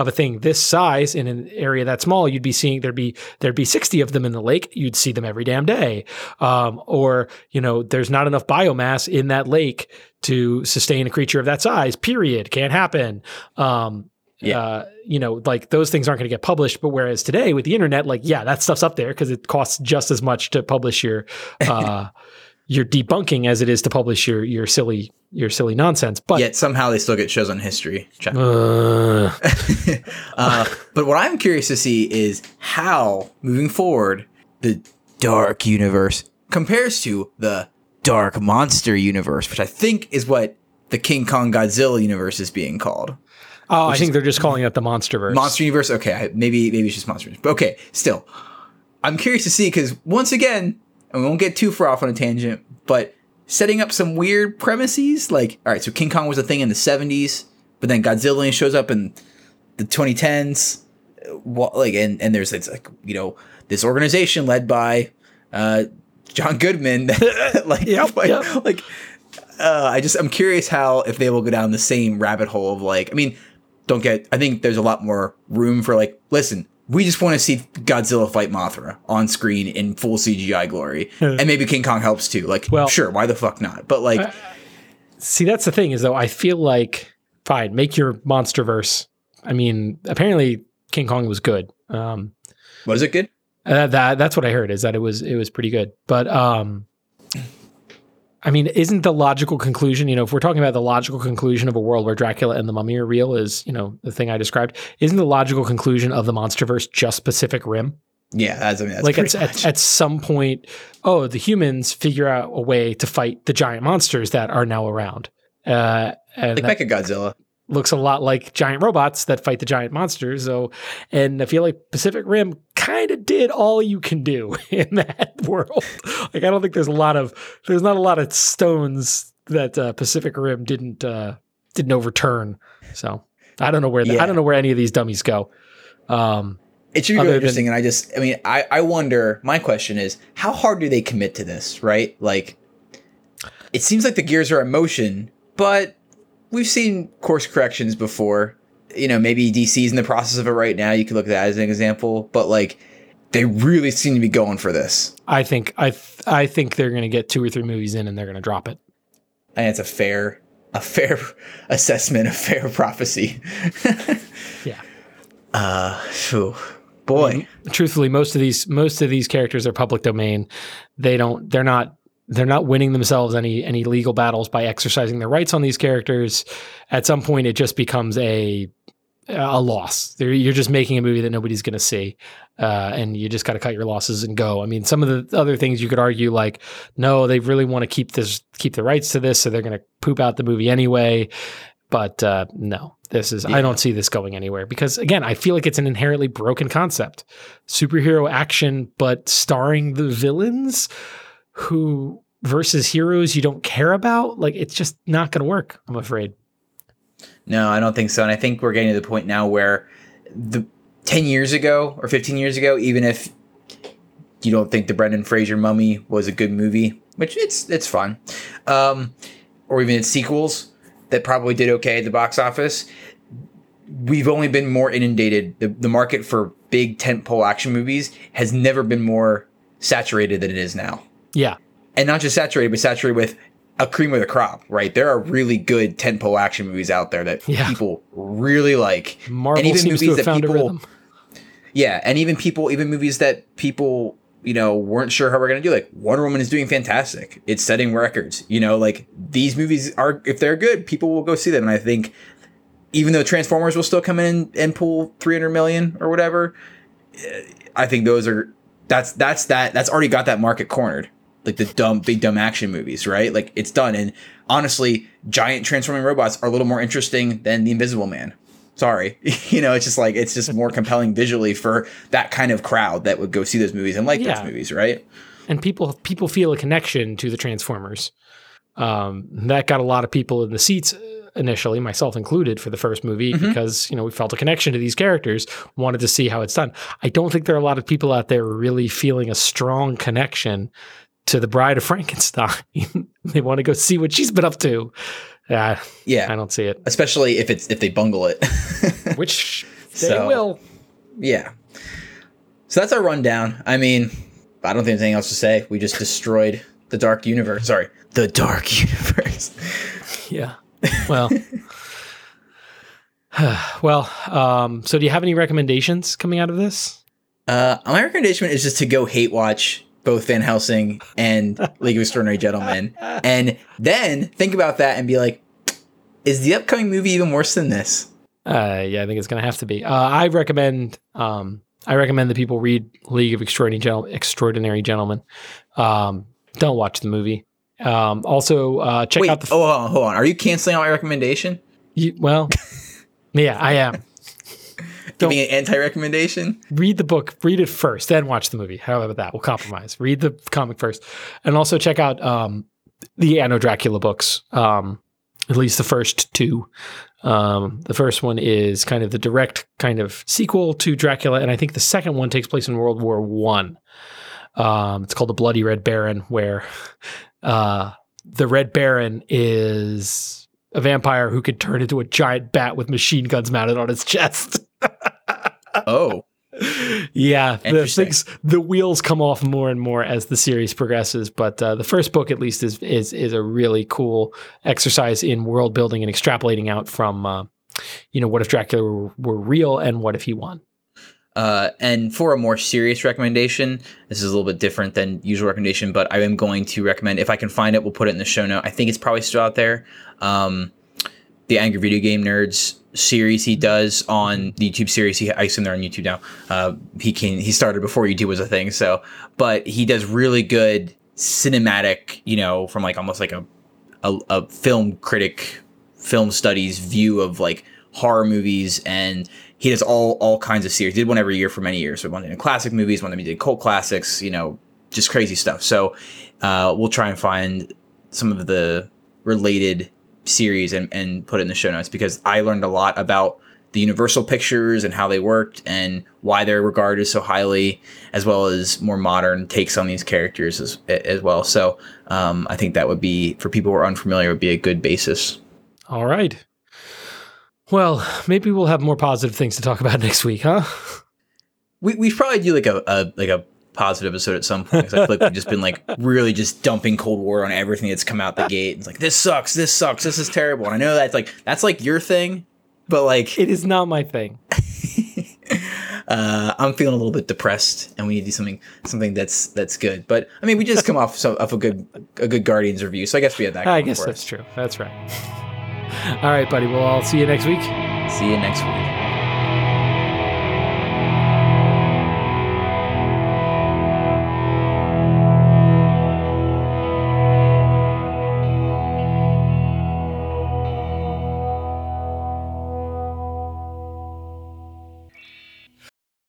of a thing this size in an area that small, you'd be seeing there'd be there'd be sixty of them in the lake. You'd see them every damn day, um, or you know, there's not enough biomass in that lake to sustain a creature of that size. Period. Can't happen. Um, yeah. Uh, you know, like those things aren't going to get published. But whereas today with the internet, like, yeah, that stuff's up there because it costs just as much to publish your, uh, your debunking as it is to publish your your silly your silly nonsense. But yet somehow they still get shows on history. Uh. uh, but what I'm curious to see is how moving forward the dark universe compares to the dark monster universe, which I think is what the King Kong Godzilla universe is being called. Oh, I think they're just calling it the MonsterVerse. Monster Universe. Okay, maybe maybe it's just Monster. But okay, still, I'm curious to see because once again, and we won't get too far off on a tangent, but setting up some weird premises. Like, all right, so King Kong was a thing in the 70s, but then Godzilla shows up in the 2010s. What, like, and and there's it's like you know this organization led by uh, John Goodman. like, yep, like, yep. like uh, I just I'm curious how if they will go down the same rabbit hole of like I mean don't get. I think there's a lot more room for like, listen, we just want to see Godzilla fight Mothra on screen in full CGI glory, and maybe King Kong helps too. Like, well, sure, why the fuck not? But like, uh, see, that's the thing is though, I feel like fine, make your monster verse. I mean, apparently King Kong was good. Um, was it good? Uh, that that's what I heard is that it was it was pretty good. But um, I mean, isn't the logical conclusion, you know, if we're talking about the logical conclusion of a world where Dracula and the Mummy are real, is you know the thing I described, isn't the logical conclusion of the MonsterVerse just Pacific Rim? Yeah, that's, I mean, that's like at, at, at some point, oh, the humans figure out a way to fight the giant monsters that are now around. Uh, and like Mecha Godzilla looks a lot like giant robots that fight the giant monsters. So, and I feel like Pacific Rim kind of did all you can do in that world. like, I don't think there's a lot of there's not a lot of stones that uh, Pacific Rim didn't uh, didn't overturn. So, I don't know where the, yeah. I don't know where any of these dummies go. Um, it should be really interesting, than, and I just, I mean, I, I wonder. My question is, how hard do they commit to this? Right, like, it seems like the gears are in motion, but we've seen course corrections before. You know, maybe DC's in the process of it right now. You could look at that as an example, but like they really seem to be going for this. I think I th- I think they're going to get two or three movies in and they're going to drop it. And it's a fair a fair assessment, a fair prophecy. yeah. Uh, whew. boy. Truthfully, most of these most of these characters are public domain. They don't. They're not they're not winning themselves any any legal battles by exercising their rights on these characters. At some point, it just becomes a a loss. They're, you're just making a movie that nobody's going to see, uh, and you just got to cut your losses and go. I mean, some of the other things you could argue, like, no, they really want to keep this, keep the rights to this, so they're going to poop out the movie anyway. But uh, no, this is. Yeah. I don't see this going anywhere because, again, I feel like it's an inherently broken concept. Superhero action, but starring the villains who versus heroes you don't care about, like it's just not going to work. I'm afraid. No, I don't think so. And I think we're getting to the point now where the 10 years ago or 15 years ago, even if you don't think the Brendan Fraser Mummy was a good movie, which it's it's fun, um, or even its sequels that probably did okay at the box office, we've only been more inundated. The, the market for big tentpole action movies has never been more saturated than it is now. Yeah. And not just saturated, but saturated with a cream of the crop, right? There are really good tentpole action movies out there that yeah. people really like. Marvel and even seems movies to have that found people, a rhythm. Yeah, and even people, even movies that people, you know, weren't sure how we're gonna do. Like Wonder Woman is doing fantastic. It's setting records. You know, like these movies are, if they're good, people will go see them. And I think, even though Transformers will still come in and pull 300 million or whatever, eh, I think those are that's that's that that's already got that market cornered. Like the dumb big dumb action movies, right? Like it's done. And honestly, giant transforming robots are a little more interesting than the Invisible Man. Sorry, you know, it's just like it's just more compelling visually for that kind of crowd that would go see those movies and like Yeah. those movies, right? and people people feel a connection to the Transformers. Um, that got a lot of people in the seats uh, initially, myself included, for the first movie because you know we felt a connection to these characters, wanted to see how it's done. I don't think there are a lot of people out there really feeling a strong connection to the Bride of Frankenstein. they want to go see what she's been up to. Uh, Yeah, I don't see it. especially if it's if they bungle it. Which they So- will. yeah. So that's our rundown. I mean, I don't think there's anything else to say. We just destroyed the dark universe. Sorry, the dark universe. Yeah. Well. well, um, so do you have any recommendations coming out of this? Uh, my recommendation is just to go hate watch both Van Helsing and League of Extraordinary Gentlemen, and then think about that and be like, is the upcoming movie even worse than this? Uh, yeah, I think it's going to have to be. Uh, I recommend. Um, I recommend that people read League of Extraordinary, Gentle- Extraordinary Gentlemen. Um, don't watch the movie. Um, also, uh, check Wait, out the. oh, hold on, hold on. Are you canceling out my recommendation? you- well, yeah, I am. Giving an anti-recommendation? read the book, read it first, then watch the movie. How about that? We'll compromise. Read the comic first, and also check out um, the Anno Dracula books. Um, at least the first two. Um, the first one is kind of the direct kind of sequel to Dracula, and I think the second one takes place in World War One. Um, it's called the Bloody Red Baron, where uh, the Red Baron is a vampire who could turn into a giant bat with machine guns mounted on his chest. Oh, yeah, the things the wheels come off more and more as the series progresses. But uh, the first book, at least, is is is a really cool exercise in world building and extrapolating out from, uh, you know, what if Dracula were, were real and what if he won. Uh, and for a more serious recommendation, this is a little bit different than usual recommendation, but I am going to recommend if I can find it, we'll put it in the show note. I think it's probably still out there. Um, the Angry Video Game Nerds series he does on the YouTube series. He, I assume they're on YouTube now. Uh, he can he started before YouTube was a thing, so but he does really good cinematic, you know, from like almost like a a, a film critic, film studies view of like horror movies, and he does all all kinds of series. He did one every year for many years. So one in classic movies, one that he did cult classics, you know, just crazy stuff. So uh, we'll try and find some of the related series and, and put it in the show notes because I learned a lot about the Universal pictures and how they worked and why they're regarded so highly, as well as more modern takes on these characters as, as well. So um, I think that would be, for people who are unfamiliar, would be a good basis. All right. Well, maybe we'll have more positive things to talk about next week, huh? We we probably do like a, a like a positive episode at some point. 'cause I feel like we've just been like really just dumping Cold War on everything that's come out the gate. It's like this sucks, this sucks, this is terrible. And I know that's like that's like your thing, but like It is not my thing. uh, I'm feeling a little bit depressed, and we need to do something something that's that's good. But I mean, we just come off so, off a good a good Guardians review, so I guess we have that. I guess that's us. true. That's right. All right, buddy. Well, I'll see you next week. See you next week.